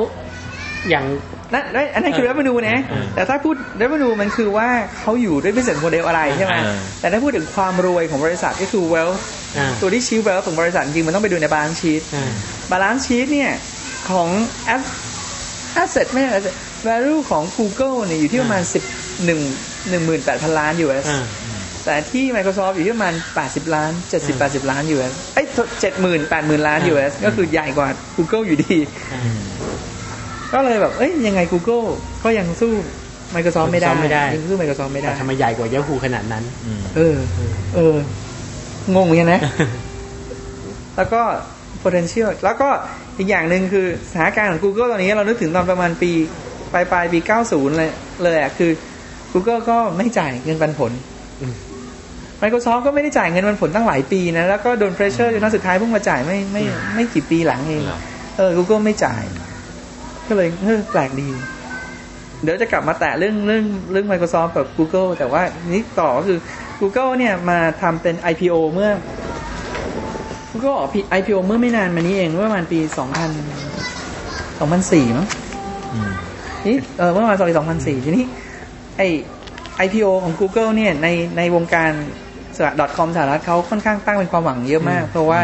อย่างนั่นนั่นอันนั้นคือ revenue นะเออแต่ถ้าพูด revenue มันคือว่าเขาอยู่ด้วย business model อะไรใช่ไหมเออแต่ถ้าพูดถึงความรวยของบริษัทก็คือ wealth อ่าตัวที่ชี้ wealth ของบริษัทจริงๆมันต้องไปดูใน balance sheet อ่า balance sheet เนี่ยของ as- asset ไม่ใช่ asset value ของ Google เนี่ยอยู่ที่ประมาณ10 1 18,000ล้าน US อ่าแต่ที่ Microsoft อยู่ที่ประมาณ 80 ล้าน 70 80 ล้าน US เอ้ย70,000 80,000ล้าน US ก็คือใหญ่กว่า Google อยู่ดีอ่าก็เลยแบบ เอ้ย ยังไง Google ก็ยังสู้ Microsoft ไม่ได้ Microsoft ไม่ได้ยังสู้ Microsoft ไม่ได้แต่ทำไมใหญ่กว่า Yahoo ขนาดนั้นอืมเออ เออ งงเหมือนกันนะ แล้วก็ potential แล้วก็อีกอย่างหนึ่งคือสถานการณ์ของ Google ตอนนี้เรานึกถึงตอนประมาณปีปลายปลายปี 90 เลยเลยอะคือ Google ก็ไม่จ่ายเงินปันผลอืม Microsoft ก็ไม่ได้จ่ายเงินปันผลตั้งหลายปีนะ แล้วก็โดน pressure จนสุดท้ายเพิ่งมาจ่ายไม่ไม่ไม่กี่ปีหลังเองเหรอเออ Google ไม่จ่าย ก็เลยเออแปลกดี เดี๋ยวจะกลับมาแตะเรื่องเรื่องเรื่อง Microsoft กับ Google แต่ว่านี้ต่อก็คือ Google เนี่ยมาทำเป็น IPO เมื่อ Google ออก IPO เมื่อไม่นานมานี้เองเมื่อประมาณปี 2000 2004 มั้งอืมนี่เออเมื่อประมาณปี2004 ทีนี้ไอ IPO ของ Google เนี่ยในในวงการสระ .com สหรัฐเขาค่อนข้างตั้งเป็นความหวังเยอะมาก เพราะว่า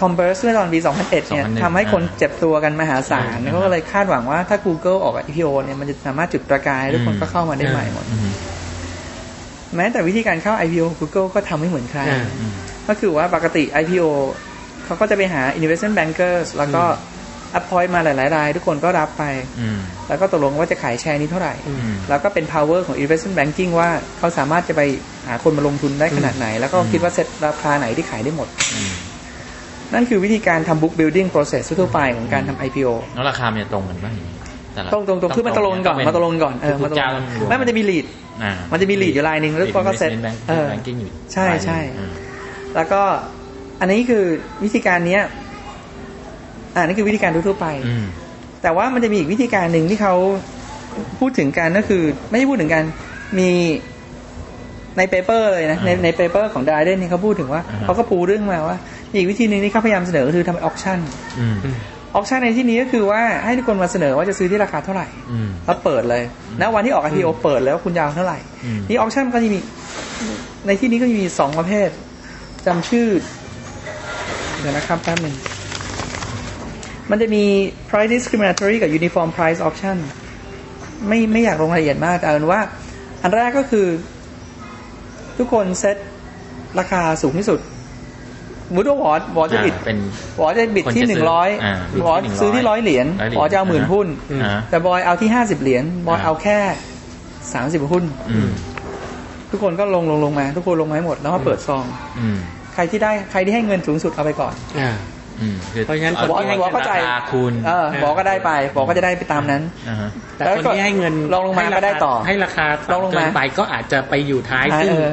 .com burst เมื่อตอนปี 2001 เนี่ย2001ทำให้คนเจ็บตัวกันมหาศาลอืมเขาก็เลยคาดหวังว่าถ้า Google ออก IPO เนี่ยมันจะสามารถจุดประกายให้ทุกคนก็เข้ามาได้ใหม่หมดอืมแม้แต่วิธีการเข้า IPO Google ก็ทำไม่เหมือนใครอ่าอืม ก็คือว่าปกติ IPO เขาก็จะไปหา investment bankers แล้วก็ appoint มาหลายๆราย ทุกคนก็รับไปอืมแล้วก็ตกลงว่าจะขายแชร์นี้เท่าไหร่อืมอืมแล้วก็เป็น power ของ investment banking ว่าเขาสามารถจะไปหาคนมาลงทุนได้ขนาดไหน แล้วก็อืมคิดว่าเซ็ตราคาไหนที่ขายได้หมดอืมนั่นคือวิธีการทำ book building process ทั่วๆไปของการทำ IPO แล้วราคามันจะตรงกันป่ะแต่ละตรงตรงตรงคือมันตกลงกันก่อนมาตกลงกันก่อนเออทุมากตกลเจ้างกันต้องรวไม่มันจะมี lead อ่ามันจะมี lead อยู่ลายหนึ่งแล้วก็เซ็ต Investment Bank- เออ banking อยู่ใช่ใช่อืม แล้วก็อันนี้คือวิธีการเนี้ยอ่านี่คือวิธีการทั่วๆไปอืมแต่ว่ามันจะมีอีกวิธีการหนึ่งที่เขาพูดถึงกันก็คือ ไม่ใช่พูดถึงกันมีในเปเปอร์เลยนะ ในอ่าในเปเปอร์ของด r เดนนี่เขาพูดถึงว่าอ่าฮะเขาก็ปูเรื่องมาว่ามีอีกวิธีหนึ่งที่เขาพยายามเสนอก็คือทำออ c ชั่นอืมออ c ชั่นในที่นี้ก็คือว่าให้ทุกคนมาเสนอว่าจะซื้อที่ราคาเท่าไหร่อืมแล้วเปิดเลยณวันที่ออก IPO เปิดแล้วคุณยาวเท่าไหร่อืมนี่ออ c ชั่นก็จะมี ในที่นี้ก็จะมีสองประเภท จำชื่อ เดี๋ยวนะครับแป๊บหนึ่งมันจะมี price discriminatory กับ uniform price option ไม่ไม่อยากลงรายละเอียดมากแต่เอาเป็นว่า อันแรกก็คือ ทุกคนเซตราคาสูงที่สุดมติว่าวอวอจะบิดอ่าเป็นวอจะบิดคนที่จะหนึ่ซื้งอร้อยอ่าวอบิดที่ซื้อที่ร้อยเหรียญร้อยเหรียญวอจะเอาหมื่นอ่าฮะหุ้นอ่าแต่บอยเอาที่ห้าสิบเหรียญบอยอ่าเอาแค่สามสิบหุ้นอืม ทุกคนก็ลงลงลงมา ทุกคนลงมาให้หมดแล้วมาเปิดซองอืมใครที่ได้ใครที่ให้เงินสูงสุดเอาไปก่อนอ่าอืมคือเพราะฉะนั้นอบอสให้บอสเข้าใจรคคูณเออบอกก็ได้ไป บอกก็จะได้ไปตามนั้นอ่าฮะแต่คนที่ให้เงินลองลงมาให้รก็ได้ต่อ ให้ราคาลองลงมาเกินไปก็อาจจะไปอยู่ท้ายซึ่งเออ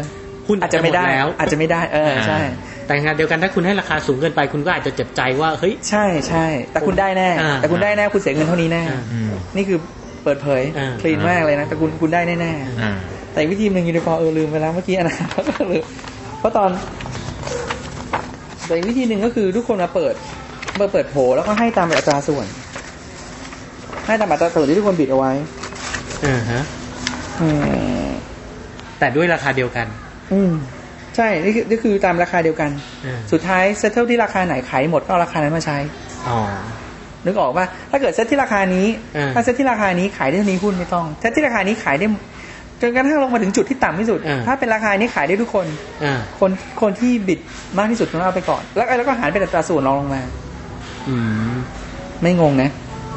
หุ้นอาจจะไม่ได้หดแล้ว อาจจะไม่ได้เออใช่ แต่ขณะเดียวกันถ้าคุณให้ราคาสูงเกินไปคุณก็อาจจะเจ็บใจว่าเฮ้ยใช่ใช่แต่คุณได้แน่อ่าแต่คุณได้แน่คุณเสียเงินเท่านี้แน่อ่าอืมนี่คือเปิดเผยอ่า clean มากเลยนะแต่คุณคุณได้แน่อ่าๆ แต่อีกวิธีหนึ่งยูนิฟอร์เออลืมไปแล้วเมื่อกี้อันนั้นก็ลืมเพราะตอนแต่อีกวิธีหนึ่งก็คือทุกคนมาเปิดมาเปิดโผแล้วก็ให้ตามอัตราส่วน ให้ตามอัตราส่วนที่ทุกคน bid เอาไว้อ่าฮะอืมแต่ด้วยราคาเดียวกัน อืมใช่ นี่คือนี่คือตามราคาเดียวกันอ่าสุดท้าย settle ที่ราคาไหนขายหมดก็เอาราคานั้นมาใช้อ๋อนึกออกว่าถ้าเกิดเซ็ตที่ราคานี้อ่าถ้าเซ็ตที่ราคานี้ขายได้เท่านี้หุ้นไม่ต้อง เซ็ตที่ราคานี้ขายได้ จนกระทั่งลงมาถึงจุดที่ต่ำที่สุดอ่าถ้าเป็นราคานี้ขายได้ทุกคนอ่าคนคนที่ bid มากที่สุดต้องเอาไปก่อน แล้วแล้วก็หารเป็นอัตราส่วนรองลงมาอืมไม่งงนะ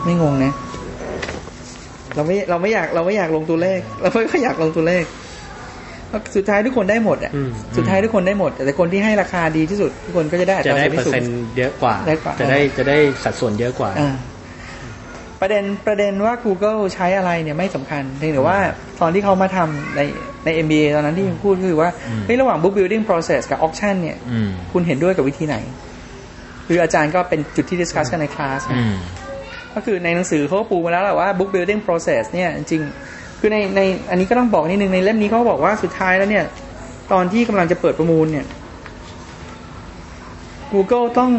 ไม่งงนะ เราไม่เราไม่อยากเราไม่อยากลงตัวเลข เราไม่ค่อยอยากลงตัวเลขเพราะสุดท้ายทุกคนได้หมดอะอืมสุดท้ายทุกคนได้หมด แต่คนที่ให้ราคาดีที่สุด ทุกคนก็จะได้อัตจะราได้ส่วนเปอที่ร์สูเซ็นงต์เยอะกว่าได้กว่า จะได้จะได้สัดส่วนเยอะกว่าอ่าประเด็นประเด็นว่า Google ใช้อะไรเนี่ยไม่สำคัญเพียงแต่ว่า ตอนที่เขามาทำในใน MBA ตอนนั้นที่ยังพูดคือว่าอืมเฮ้ยระหว่าง book building process กับ auction เนี่ยอืมคุณเห็นด้วยกับวิธีไหน คืออาจารย์ก็เป็นจุดที่ discuss กันในคลาสอืมก็คือในหนังสือเขาก็ปูมาแล้วแหละว่า book building process เนี่ยจริงๆคือในในอันนี้ก็ต้องบอกนิดนึงในเล่มนี้เขาบอกว่าสุดท้ายแล้วเนี่ย ตอนที่กำลังจะเปิดประมูลเนี่ย Google ต้อง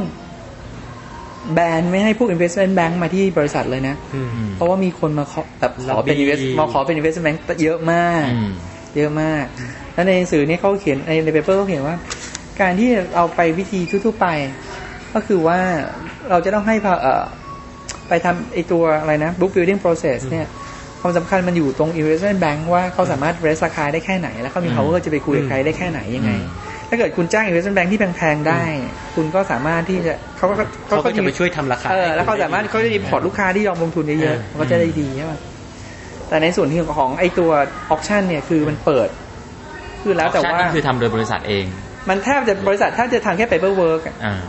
แบนไม่ให้พวก investment bank มาที่บริษัทเลยนะอืมเพราะว่ามีคนมาขอแบบขอเป็น Lobby invest มาขอเป็น investment bank เยอะมากอืมเยอะมาก แล้วในหนังสือนี้เขาเขียนในใน paper เขาเขียนว่า การที่เอาไปวิธีทั่วๆไป ก็คือว่าเราจะต้องให้พาเอ่อไปทำไอตัวอะไรนะ book building process เนี่ยความสำคัญมันอยู่ตรง investment bank ว่าเขาสามารถ raise ราคาได้แค่ไหน แล้วเขามี power จะไปคุยกับใครได้แค่ไหนยังไงอืมถ้าเกิดคุณจ้าง investment bank ที่แพงๆได้ คุณก็สามารถที่จะเขาก็เขาก็จะไปช่วยทำราคาเออแล้วเขาสามารถเขาจะมีพอร์ตลูกค้าที่ยอมลงทุนเยอะๆมันก็จะได้ดีใช่ไหมแต่ในส่วนที่ของไอตัว auction เนี่ยคือมันเปิด คือแล้วแต่ว่านี่คือทำโดยบริษัทเอง มันแทบจะบริษัทแทบจะทำแค่ paperwork อะอ่า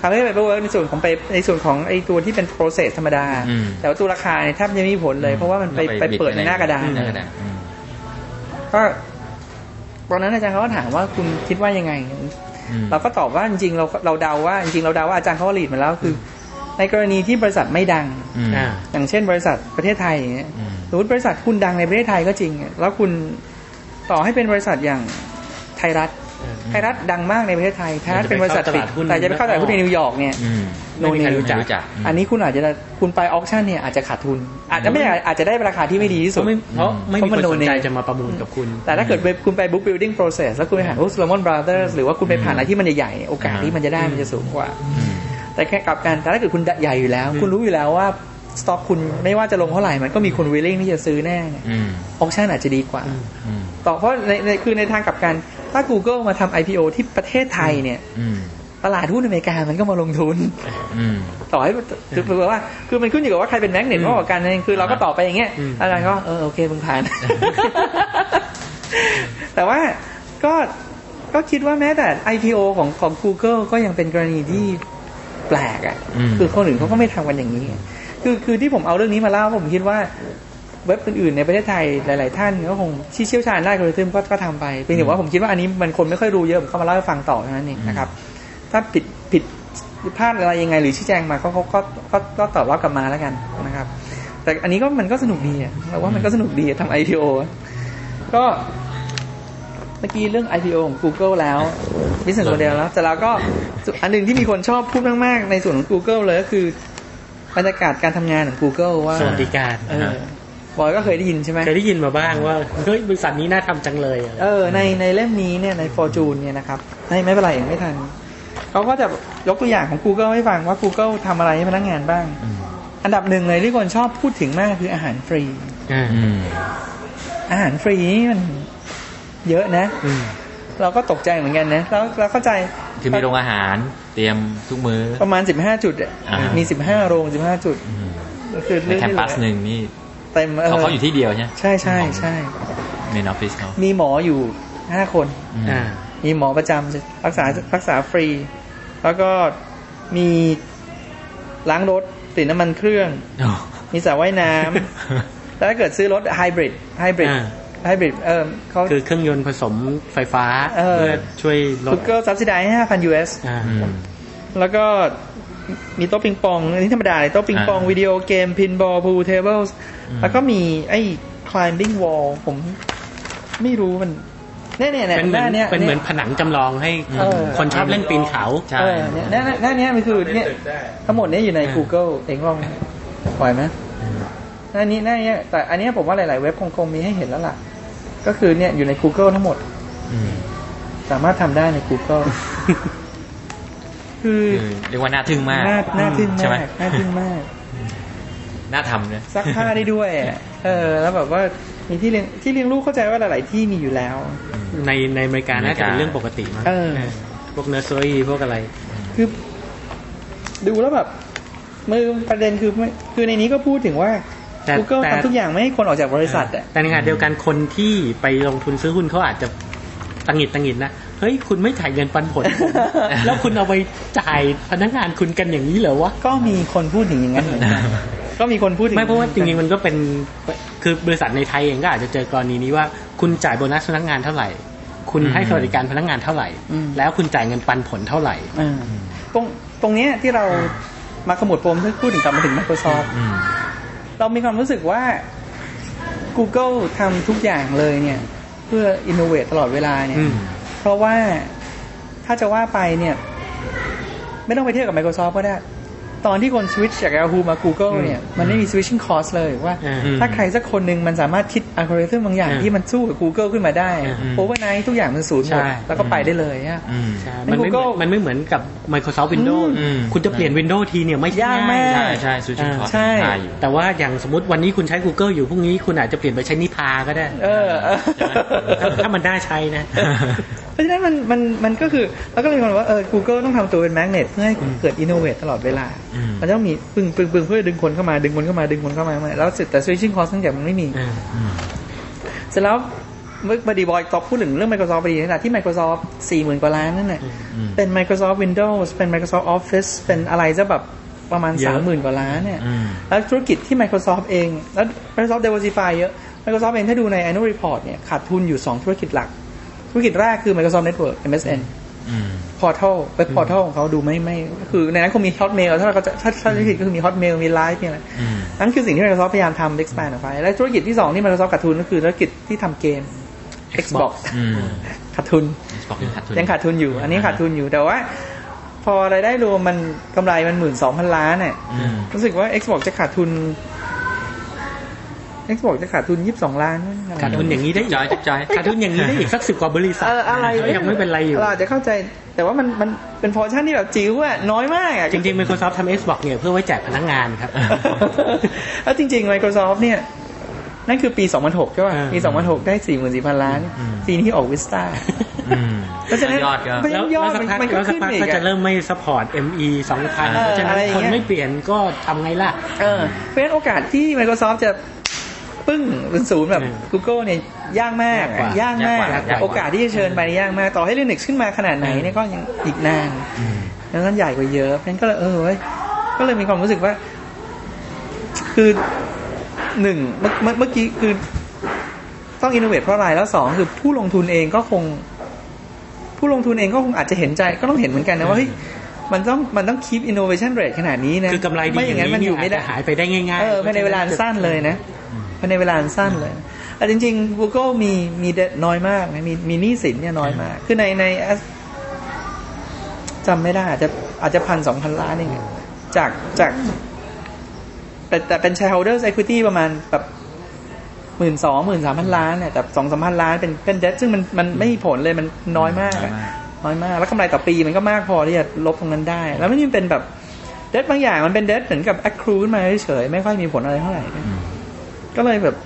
ทำแค่ paperwork ในส่วนของไปในส่วนของไอตัวที่เป็น process ธรรมดาอืมแต่ว่าตัวราคาเนี่ยแทบจะไม่มีผลเลย เพราะว่ามันไปไปเปิดในหน้ากระดาษหน้ากระดาษอืมก็ ตอนนั้นอาจารย์เขาก็ถามว่าคุณคิดว่ายังไงอืมเราก็ตอบว่าจริงๆเราเราเดาว่าจริงๆเราเดาว่าอาจารย์เขาก็รีดมาแล้วคือ ในกรณีที่บริษัทไม่ดังอืมอ่าอย่างเช่น บริษัทประเทศไทยอย่างเงี้ยอืมสมมติบริษัทคุณดังในประเทศไทยก็จริงอะแล้วคุณต่อให้เป็นบริษัทอย่างไทยรัฐ ไทยรัฐดังมากในประเทศไทยไทยรัฐเป็นบริษัทปิดจะไปเข้าตลาดหุ้นแต่จะไปเข้าตลาดหุ้นในนิวยอร์กเนี่ยอืมไม่มีใครรู้จักไม่รู้จัก อันนี้คุณอาจจะคุณไป auction เนี่ยอาจจะขาดทุน อาจจะไม่อาจอาจจะได้ราคาที่ไม่ดีที่สุดราะไม่เพราะไม่มีเพราะมัคนสนใจเองจะมาประมูลกับคุณ แต่ถ้าเกิดไปคุณไป book building process แล้วคุณไปหาพวก Salomon Brothers หรือว่าคุณไปผ่านอะไรที่มันใหญ่ๆเนี่ยโอกาสที่มันจะได้มันจะสูงกว่าอืมแต่แค่กลับกันแต่ถ้าเกิดคุณใหญ่อยู่แล้ว คุณรู้อยู่แล้วว่าสต็อกคุณไม่ว่าจะลงเท่าไหร่มันก็มีคน willing ที่จะซื้อแน่เนี่ยอืม auction อาจจะดีกว่าอืมต่อเพราะในในคือในทางกลับกัน ถ้า Google มาทำ IPO ที่ประเทศไทยเนี่ยอืมตลาดหุ้นอเมริกามันก็มาลงทุนอืมต่อให้คือแปลว่า คือมันขึ้นอยู่กับว่าใครเป็น magnet มากกว่ากันนั่นเองคือเราก็ตอบไปอย่างเงี้ยอืมอาจารย์ก็เออโอเคมึงผ่าน แต่ว่าก็ก็คิดว่าแม้แต่ IPO ของของ Google ก็ยังเป็นกรณีที่แปลกอะอืมคือคนอื่นเขาก็ไม่ทำกันอย่างนี้ คือคือที่ผมเอาเรื่องนี้มาเล่าเพราะผมคิดว่า เว็บอื่นๆในประเทศไทยหลาย ๆ ท่านก็คงที่เชี่ยวชาญด้านอัลกอริทึมก็ก็ทำไปเพียงแต่ว่าผมคิดว่าอันนี้มันคนไม่ค่อยรู้เยอะผมเข้ามาเล่าให้ฟังต่อเท่านั้นเองนะครับ ถ้าผิดผิดพลาดอะไรยังไง หรือชี้แจงมาเขาเขาก็ก็ก็ตอบรับกลับมาแล้วกันนะครับ แต่อันนี้ก็มันก็สนุกดีอะเราว่ามันก็สนุกดีอะทำ IPO อะก็เมื่อกี้เรื่อง IPO ของ Google แล้ว business model แล้ว แต่เราก็อันหนึ่งที่มีคนชอบพูดมาก ๆ ในส่วนของ Google เลยก็คือบรรยากาศการทำงานของ Google ว่าสวัสดิการเออ บอยก็เคยได้ยินใช่ไหมเคยได้ยินมาบ้างว่าเฮ้ยบริษัทนี้น่าทำจังเลยอะเออในในเล่มนี้เนี่ยใน Fortune เนี่ยนะครับไม่ไม่เป็นไรเองไม่ทันเขาก็จะยกตัวอย่างของ Google ให้ฟังว่า Google ทำอะไรให้พนักงานบ้างอืมอันดับหนึ่งเลยที่คนชอบพูดถึงมากคืออาหารฟรีอ่าอืมอาหารฟรีนี่มันเยอะนะอืมเราก็ตกใจเหมือนกันนะแล้วเราเข้าใจคือมีโรงอาหารเตรียมทุกมื้อประมาณสิบห้าจุดอะอ่ามีมีสิบห้าโรงสิบห้าจุดอืมก็คือในเรื่องแคมที่ปัสหนึ่งนี่ เต็มเขาเขาอยู่ที่เดียวใช่ไหมใช่ใช่ใช่เมนออฟฟิศเขามีหมออยู่ห้าคนอืมอ่ามีหมอประจำรักษารักษาฟรี แล้วก็มีล้างรถเปลี่ยนน้ำมันเครื่องโอ้มีสระว่ายน้ำแล้วถ้าเกิดซื้อรถไฮบริดไฮบริดอ่าไฮบริดเออเขาคือเครื่องยนต์ผสมไฟฟ้าเออเพื่อช่วยลคุดกเกิ subsidize ห้าพัน US อ่าอืมแล้วก็ มีโต๊ะปิงปองอันนี้ธรรมดาเลยโต๊ะปิงปองอ่าวิดีโอเกม pinball pool table อืมแล้วก็มีไอ้ climbing wall ผมไม่รู้มันเนี่ยเนี่ยเนี่ยเป็นเหหมือน้านเนี้ยเป็นเหมือนผนังจำลองให้เออคนชอบเล่นปีนเขาใช่เออเนี่ยหน้าหน้าเนี้ยมันคือเนี่ยทั้งหมดเนี้ยอยู่ในอ่า Google เองลองปล่อยไหมหน้านี้หน้านี้แต่อันเนี้ยผมว่าหลาย ๆ เว็บคงคงมีให้เห็นแล้วล่ะ ก็คือเนี่ยอยู่ใน Google ทั้งหมดอืมสามารถทำได้ใน Google คือคือเรียกว่าน่าทึ่งมากน่าน่าทึ่งใช่ไหมมากน่าทึ่งมากน่าทำเลยซักผ้าได้ด้วยอะเออ แล้วแบบว่ามีที่เลี้ยงที่เลี้ยงลูกเข้าใจว่าหลาย ๆ ที่มีอยู่แล้ว ในในอเมริกาน่าจะเป็นเรื่องปกติมั้งเออเออพวกเนอร์เซอรี่พวกอะไร คือ ดูแล้วแบบมือประเด็นคือไม่คือในนี้ก็พูดถึงว่าแต่ Google แต่ทำทุกอย่างไม่ให้คนออกจากบริษัทอะแต่ในขณะเดียวกันคนที่ไปลงทุนซื้อหุ้นเขาอาจจะตังหงิดตังหงิดนะ เฮ้ยคุณไม่จ่ายเงินปันผลผมแล้วคุณเอาไปจ่ายพนักงานคุณกันอย่างนี้เหรอวะก็มีคนพูดถึงอย่างนั้นเหมือนกันก็มีคนพูดถึงไม่เพราะว่าจริงๆมันก็เป็นคือบริษัทในไทยเองก็อาจจะเจอกรณีนี้ว่าคุณจ่ายโบนัสพนักงานเท่าไหร่ คุณให้สวัสดิการพนักงานเท่าไหร่อืมแล้วคุณจ่ายเงินปันผลเท่าไหร่อ่าตรงตรงเนี้ยที่เรามาขมวดปมที่พูดถึงกลับมาถึง Microsoft อืมเรามีความรู้สึกว่า Google ทำทุกอย่างเลยเนี่ย เพื่อ innovate ตลอดเวลาเนี่ยอืมเพ ราะว่าถ้าจะว่าไปเนี่ย ไม่ต้องไปเทียบกับ Microsoft ก็ได้ ตอนที่คน switch จาก Yahoo มา Google เนี่ย มันไม่มี switching cost เลยว่าอ่าถ้าใครสักคนหนึ่งมันสามารถคิดอัลกอริทึมบางอย่างอ่าที่มันสู้กับ Google ขึ้นมาได้อืม overnight ทุกอย่างมันศูนย์หมดใช่แล้วก็ไปได้เลยอะอืมใช่ในมันไม่เหมือน Google มันไม่เหมือนกับ Microsoft Windows อืมคุณจะเปลี่ยน Windows ทีเนี่ยไม่ยากมากใช่ใช่ซูชิคอร์ใช่อยู่แต่ว่าอย่างสมมติวันนี้คุณใช้ Google อยู่พรุ่งนี้คุณอาจจะเปลี่ยนไปใช้นิพาก็ได้เออเออถ้าถ้ามันน่าใช้นะ เพราะฉะนั้นมันมันมันก็คือเราก็เลยมองว่าเออ Google ต้องทำตัวเป็นแมกเนตเพื่อให้เกิดอินโนเวทตลอดเวลาอืมมันต้องมีปึ้งปึ้งปึ้งเพื่อดึงคนเข้ามาดึงคนเข้ามาดึงคนเข้ามา แล้วแต่ switching cost ทั้งอย่างมันไม่มีอืมเสร็จแล้วเมื่อบดีบอยตอบพูดถึงเรื่อง Microsoft พอดีขณะที่ Microsoft สี่หมื่นกว่าล้านนั่นน่ะอืมเป็น Microsoft Windows เป็น Microsoft Office เป็นอะไรจะแบบประมาณเยอะสามหมื่นกว่าล้านเนี่ยอืมแล้วธุรกิจที่ Microsoft เอง แล้ว Microsoft diversify เยอะ Microsoft เองถ้าดูใน annual report เนี่ยขาดทุนอยู่ 2 ธุรกิจหลัก ธุรกิจแรกคือ Microsoft Network MSN อืม Portal Web Portal ของเขาดูไม่ไม่ คือในนั้นคงมี Hotmail ถ้าเราก็จะถ้าถ้าธุรกิจก็คือมี Hotmail มี Live มีอะไรอืมนั่นคือสิ่งที่ Microsoft พยายามทำ expand ออกไป และธุรกิจที่2ที่ Microsoft ขาดทุนก็คือธุรกิจที่ทำเกม Xbox อืมขาดทุน Xbox ยังขาดทุนยังขาดทุนอยู่ อันนี้ขาดทุนอยู่แต่ว่าพอรายได้รวมมันกำไรมันหมื่นสองพันล้านเนี่ยอืมรู้สึกว่า Xbox จะขาดทุน Xbox จะขาดทุนยี่สิบสองล้านขาดทุนอย่างนี้ได้อีกจอยจอยขาดทุนอย่างนี้ได้อีกสักสิบกว่าบริษัทเอออะไรก็ยังไม่เป็นไรอยู่เราอาจจะเข้าใจแต่ว่ามันมันเป็น portion ที่แบบจิ๋วอะน้อยมากอะจริงๆ Microsoft ทำ Xbox เนี่ยเพื่อไว้แจกพนักงานครับ แล้วจริง ๆ Microsoft เนี่ย นั่นคือปี 2006 ใช่ป่ะอ่าปี 2006 ได้ 44,000 ล้านอืมปีนี้ออก Vistaอืมเพราะฉะนั้นยอดก็เพราะฉะแล้วยอดแล้วสักพักมันก็แล้วสักพักขึ้นอีกก็อะจะเริ่มไม่ support ME 2000เออเพราะฉะนั้นอะไรอย่างเงี้ยคนไม่เปลี่ยนก็ทำไงล่ะเออเพราะฉะนั้นโอกาสที่ Microsoft จะ ปึ้งเป็นศูนย์แบบอืม Google เนี่ยยากมากยากกว่ายากมากยากกว่าโอกาสที่จะเชิญไปนี่ยากมาก ต่อให้ Linux ขึ้นมาขนาดไหนเนี่ยก็ยังอีกนานอืมแล้วนั้นใหญ่กว่าเยอะเพราะฉะนั้นก็เลยเออเว้ยก็เลยมีความรู้สึกว่า คือหนึ่งเมื่อเมื่อเมื่อกี้คือต้องอินโนเวทเพราะอะไรแล้วสองคือผู้ลงทุนเองก็คง ผู้ลงทุนเองก็คงอาจจะเห็นใจก็ต้องเห็นเหมือนกันนะว่าเฮ้ยมันต้องมันต้อง keep innovation rate ขนาดนี้นะคือกำไรดีไม่อย่างนั้นมันอยู่ไม่ได้าจจะหายไปได้ง่ายๆ เออภายในเวลาอันสั้นเลยนะ ภายในเวลาอันสั้นเลยแต่จริงๆ Google มีมีเดน้อยมากนะมีมีหนี้สินเนี่ยน้อยมาก คือในในจำไม่ได้อาจจะอาจจะพันสองพันล้านเองอะจากจากแต่แต่เป็น shareholders equity ประมาณแบบหมื่นสองหมื่นสามพันล้านเนี่ยแต่สองสามพันล้านเป็นเป็น debt ซึ่งมันมันไม่มีผลเลยมันน้อยมากอะน้อยมากน้อยมาก แล้วกำไรต่อปีมันก็มากพอที่จะลบตรงนั้นได้ แล้วไม่ใช่เป็นแบบ debt บางอย่างมันเป็น debt เหมือนกับ accrue ขึ้นมาเฉยๆไม่ค่อยมีผลอะไรเท่าไหร่อืม ก็เลยแบบ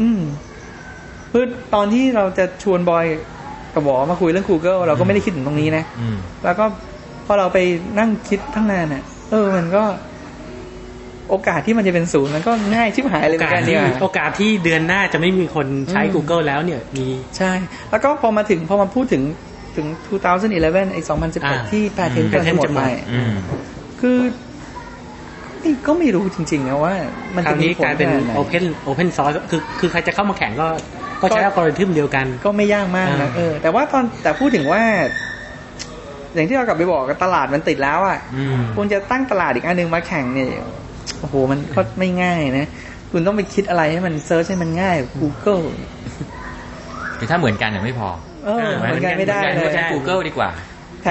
อืมคือตอนที่เราจะชวนบอยก็บอกว่ามาคุยเรื่อง Google เราก็ไม่ได้คิดถึงตรงนี้นะอืมแล้วก็พอเราไปนั่งคิดทั้งนานอะ เออ มันก็ โอกาสที่มันจะเป็นศูนย์มันก็ง่ายชิบหายเลยโอเหมือนกาสกันที่เนี่ยโอกาสที่เดือนหน้าจะไม่มีคนใช้อืม Google แล้วเนี่ย มี ใช่ แล้วก็พอมาถึงพอมาพูดถึงถึง 2011 ไอ้อ่า2018 ที่ patent อืมกำลังจะหมด patent จะหมไปดอื มคือนี่ก็ไม่รู้จริงๆนะว่า มันคราจะวมีนี้ผลกลายเป็นขนาดไหน Open Open Source คือคือใครจะเข้ามาแข่งก็ก็ใช้ก็อัลกอริทึมเดียวกัน ก็ไม่ยากมากนะอ่าเออแต่ว่าตอนแต่พูดถึงว่า อย่างที่เรากลับไปบอกกันตลาดมันติดแล้วอะอืมคุณจะตั้งตลาดอีกอันหนึงมาแข่งเนี่ยโอ้โหมันก็ไม่ง่ายนะ คุณต้องไปคิดอะไรให้มันเซิร์ชให้มันง่าย Google คือถ้าเหมือนกันยังไม่พอเออเหมือนกันไม่ได้หเลมือนยกันก็ใช้ Google ดีกว่าแถ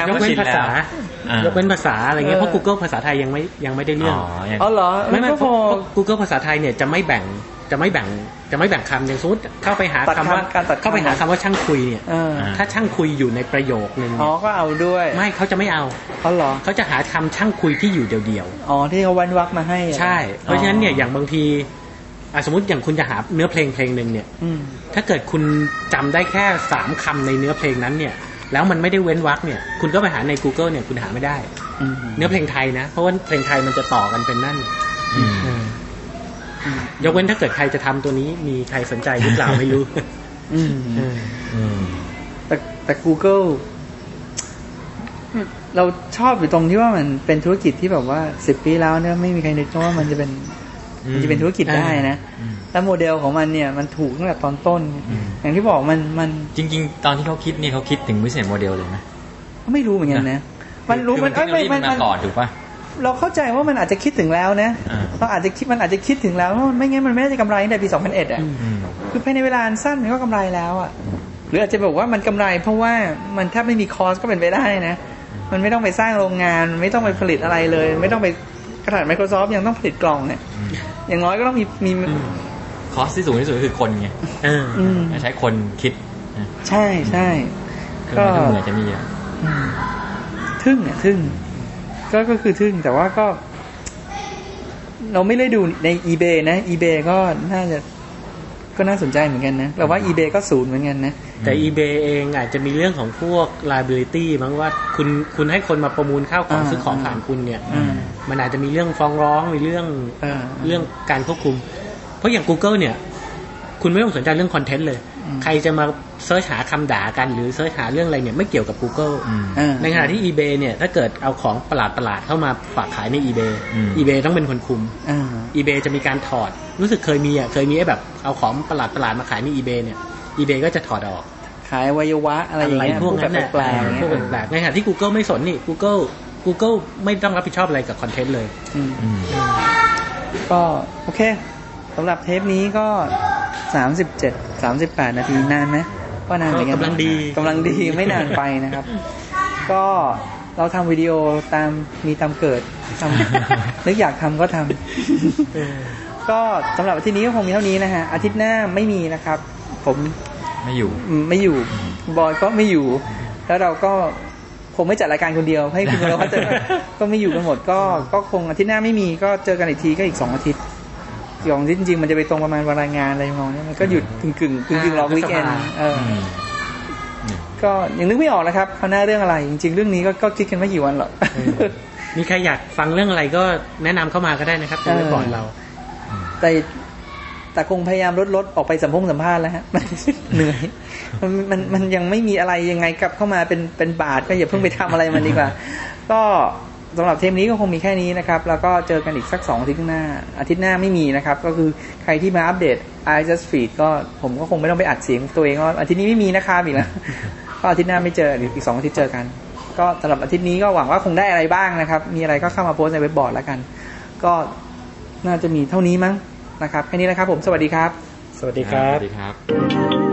มยกว่าเว้ชินนภาษาแล้วอ่ายกเว้นภาษาอะไรเงี้ยเออเพราะ Google ภาษาไทยยังไม่ยังไม่ได้เรื่องอ๋อยังอ๋อเหรอไม่ไม่ก็เพพราะอเพราะ Google ภาษาไทยเนี่ยจะไม่แบ่งจะไม่แบ่งจะไม่แบ่งคำอย่างสมมติเข้าไปหาตัดคำคำว่าการตัดคำเข้าไปหาคำว่าช่างคุยเนี่ยเออถ้าช่างคุยอยู่ในประโยคนึงอ๋อก็เอาด้วย ไม่เขาจะไม่เอาเขาเหรอเขาจะหาคำช่างคุยที่อยู่เดียวอ๋อที่เขาวันวักมาให้อะๆใช่ เพราะฉะนั้นเนี่ยอย่างบางทีอะสมมติอย่างคุณจะหาเนื้อเพลงเพลงหนึ่งเนี่ยอืมถ้าเกิดคุณจำได้แค่สามคำในเนื้อเพลงนั้นเนี่ย แล้วมันไม่ได้เว้นวรรคเนี่ย คุณก็ไปหาใน Google เนี่ยคุณหาไม่ได้อืมเนื้อเพลงไทยนะ เพราะว่าเพลงไทยมันจะต่อกันเป็นนั่นอืมยกเว้นถ้าเกิดใครจะทำตัวนี้มีใครสนใจหรือเปล่าไม่รู้อืมอืมแต่แต่ Google เราชอบอยู่ตรงที่ว่ามันเป็นธุรกิจที่แบบว่าสิบปีแล้วเนี่ยไม่มีใครนึกว่ามันจะเป็น มันจะเป็นธุรกิจได้นะอืมแล้วโมเดลของมันเนี่ยมันถูกตั้งแต่ตอนต้นอืมอย่างที่บอกมันมันจริง ๆ ตอนที่เขาคิดนี่เขาคิดถึง business model เลยไหมไม่รู้เหมือนกันนะ มันรู้คือมันเทเอ้คยโนโลไม่ยีมัมันนมาก่อนถูกป่ะเราเข้าใจว่ามันอาจจะคิดถึงแล้วนะอ่าเราอาจจะคิดมันอาจจะคิดถึงแล้วว่าไม่งั้นมันไม่ได้จะกำไรตั้งแต่ปี2001อะอืมคือภายในเวลาอันสั้นมันก็กำไรแล้วอะหรืออาจจะบอกว่ามันกำไร เพราะว่ามันแทบไม่มีคอสก็เป็นไปได้นะ มันไม่ต้องไปสร้างโรงงานมันไม่ต้องไปผลิตอะไรเลย ไม่ต้องไปกระดาษ Microsoft ยังต้องผลิตกล่องเนี่ย อืมอย่างน้อยก็ต้องมีมีคอสที่สูงที่สุดก็คือคนไงเอออืมใช้คนคิดนะใช่ใช่เครื่องไม้เครื่องมือจะมีอะอืมทึ่งอะทึ่ง ก็ก็คือทึ่งแต่ว่าก็ เราไม่ได้ดูใน eBay นะ eBay ก็น่าจะ ก็น่าสนใจเหมือนกันนะเราว่า eBay ก็ศูนย์เหมือนกันนะ แต่ eBay เองอาจจะมีเรื่องของพวก liability มั้งว่าคุณคุณให้คนมาประมูลข้าวของอ่าซื้อของผ่านคุณเนี่ยอืมมันอาจจะมีเรื่องฟ้องร้องมีเรื่องเออเรื่องการควบคุม เพราะอย่าง Google เนี่ย คุณไม่ต้องสนใจเรื่องคอนเทนต์เลยอืม ใครจะมาเสิร์ชหาคำด่ากันหรือเสิร์ชหาเรื่องอะไรเนี่ยไม่เกี่ยวกับ Google อืมอ่าในขณะที่ eBay เนี่ยถ้าเกิดเอาของประหลาดประหลาดๆเข้ามาฝากขายใน eBay อืม eBay ต้องเป็นคนคุมอ่า eBay จะมีการถอด รู้สึกเคยมีอะเคยมีไอ้แบบเอาของประหลาดประหลาดๆมาขายใน eBay เนี่ย eBay ก็จะถอดออก ขายอวัยวะอะไรอย่างเงี้ยพวกนั้นแบบน่ะแปลกๆพวกเนี่ยแปลกๆในขณะที่ Google ไม่สนนี่ Google Google ไม่ต้องรับผิดชอบอะไรกับคอนเทนต์เลยอืมอืมก็โอเคสำหรับเทปนี้ก็ สามสิบเจ็ดสามสิบแปดนาทีนานไหมก็นานเหมือนกันกำลังดีกำลังดีไม่นานไปนะครับ ก็เราทำวิดีโอตามมีตามเกิดทำนึกอยากทำก็ทำก็สำหรับอาทิตย์นี้ก็คงมีเท่านี้นะฮะอาทิตย์หน้าไม่มีนะครับ ผมไม่อยู่อืมไม่อยู่บอยก็ไม่อยู่ แล้วเราก็คงไม่จัดรายการคนเดียว ให้คุณเราว่าจะก็ไม่อยู่กันหมดก็ก็คงอาทิตย์หน้าไม่มีก็เจอกันอีกทีก็อีกสองอาทิตย์ สองอาทิตย์จริงๆมันจะไปตรงประมาณวันรายงานอะไรมองเนี้ยมันก็หยุดกึ่งกึ่งกึ่งกึ่งๆรอวีคเอนเอออืมก็ยังนึกไม่ออกนะครับคราวหน้าเรื่องอะไร จริง ๆ เรื่องนี้ก็ก็คิดกันไม่กี่วันหรอกมีใครอยากฟังเรื่องอะไรก็แนะนำเข้ามาก็ได้นะครับเป็นไว้ก่อนเรา แต่แต่คงพยายามลดลดออกไปสัมพงสัมภาษณ์แล้วฮะมันเหนื่อยมันมันมันยังไม่มีอะไรยังไงกลับเข้ามาเป็นเป็นบาทก็อย่าเพิ่งไปทำอะไรมันดีกว่า ก็ สำหรับเทปนี้ก็คงมีแค่นี้นะครับ แล้วก็เจอกันอีกสักสองอาทิตย์ข้างหน้า อาทิตย์หน้าไม่มีนะครับ ก็คือใครที่มาอัปเดต i just feed ก็ผมก็คงไม่ต้องไปอัดเสียงตัวเองว่าอาทิตย์นี้ไม่มีนะครับอีกแล้วก็อาทิตย์หน้าไม่เจออีกสองอาทิตย์เจอกัน ก็สำหรับอาทิตย์นี้ก็หวังว่าคงได้อะไรบ้างนะครับ มีอะไรก็เข้ามาโพสต์ในเว็บบอร์ดแล้วกัน ก็น่าจะมีเท่านี้มั้งนะครับแค่นี้นะครับผมสวัสดีครับ สวัสดีครับสวัสดีครับ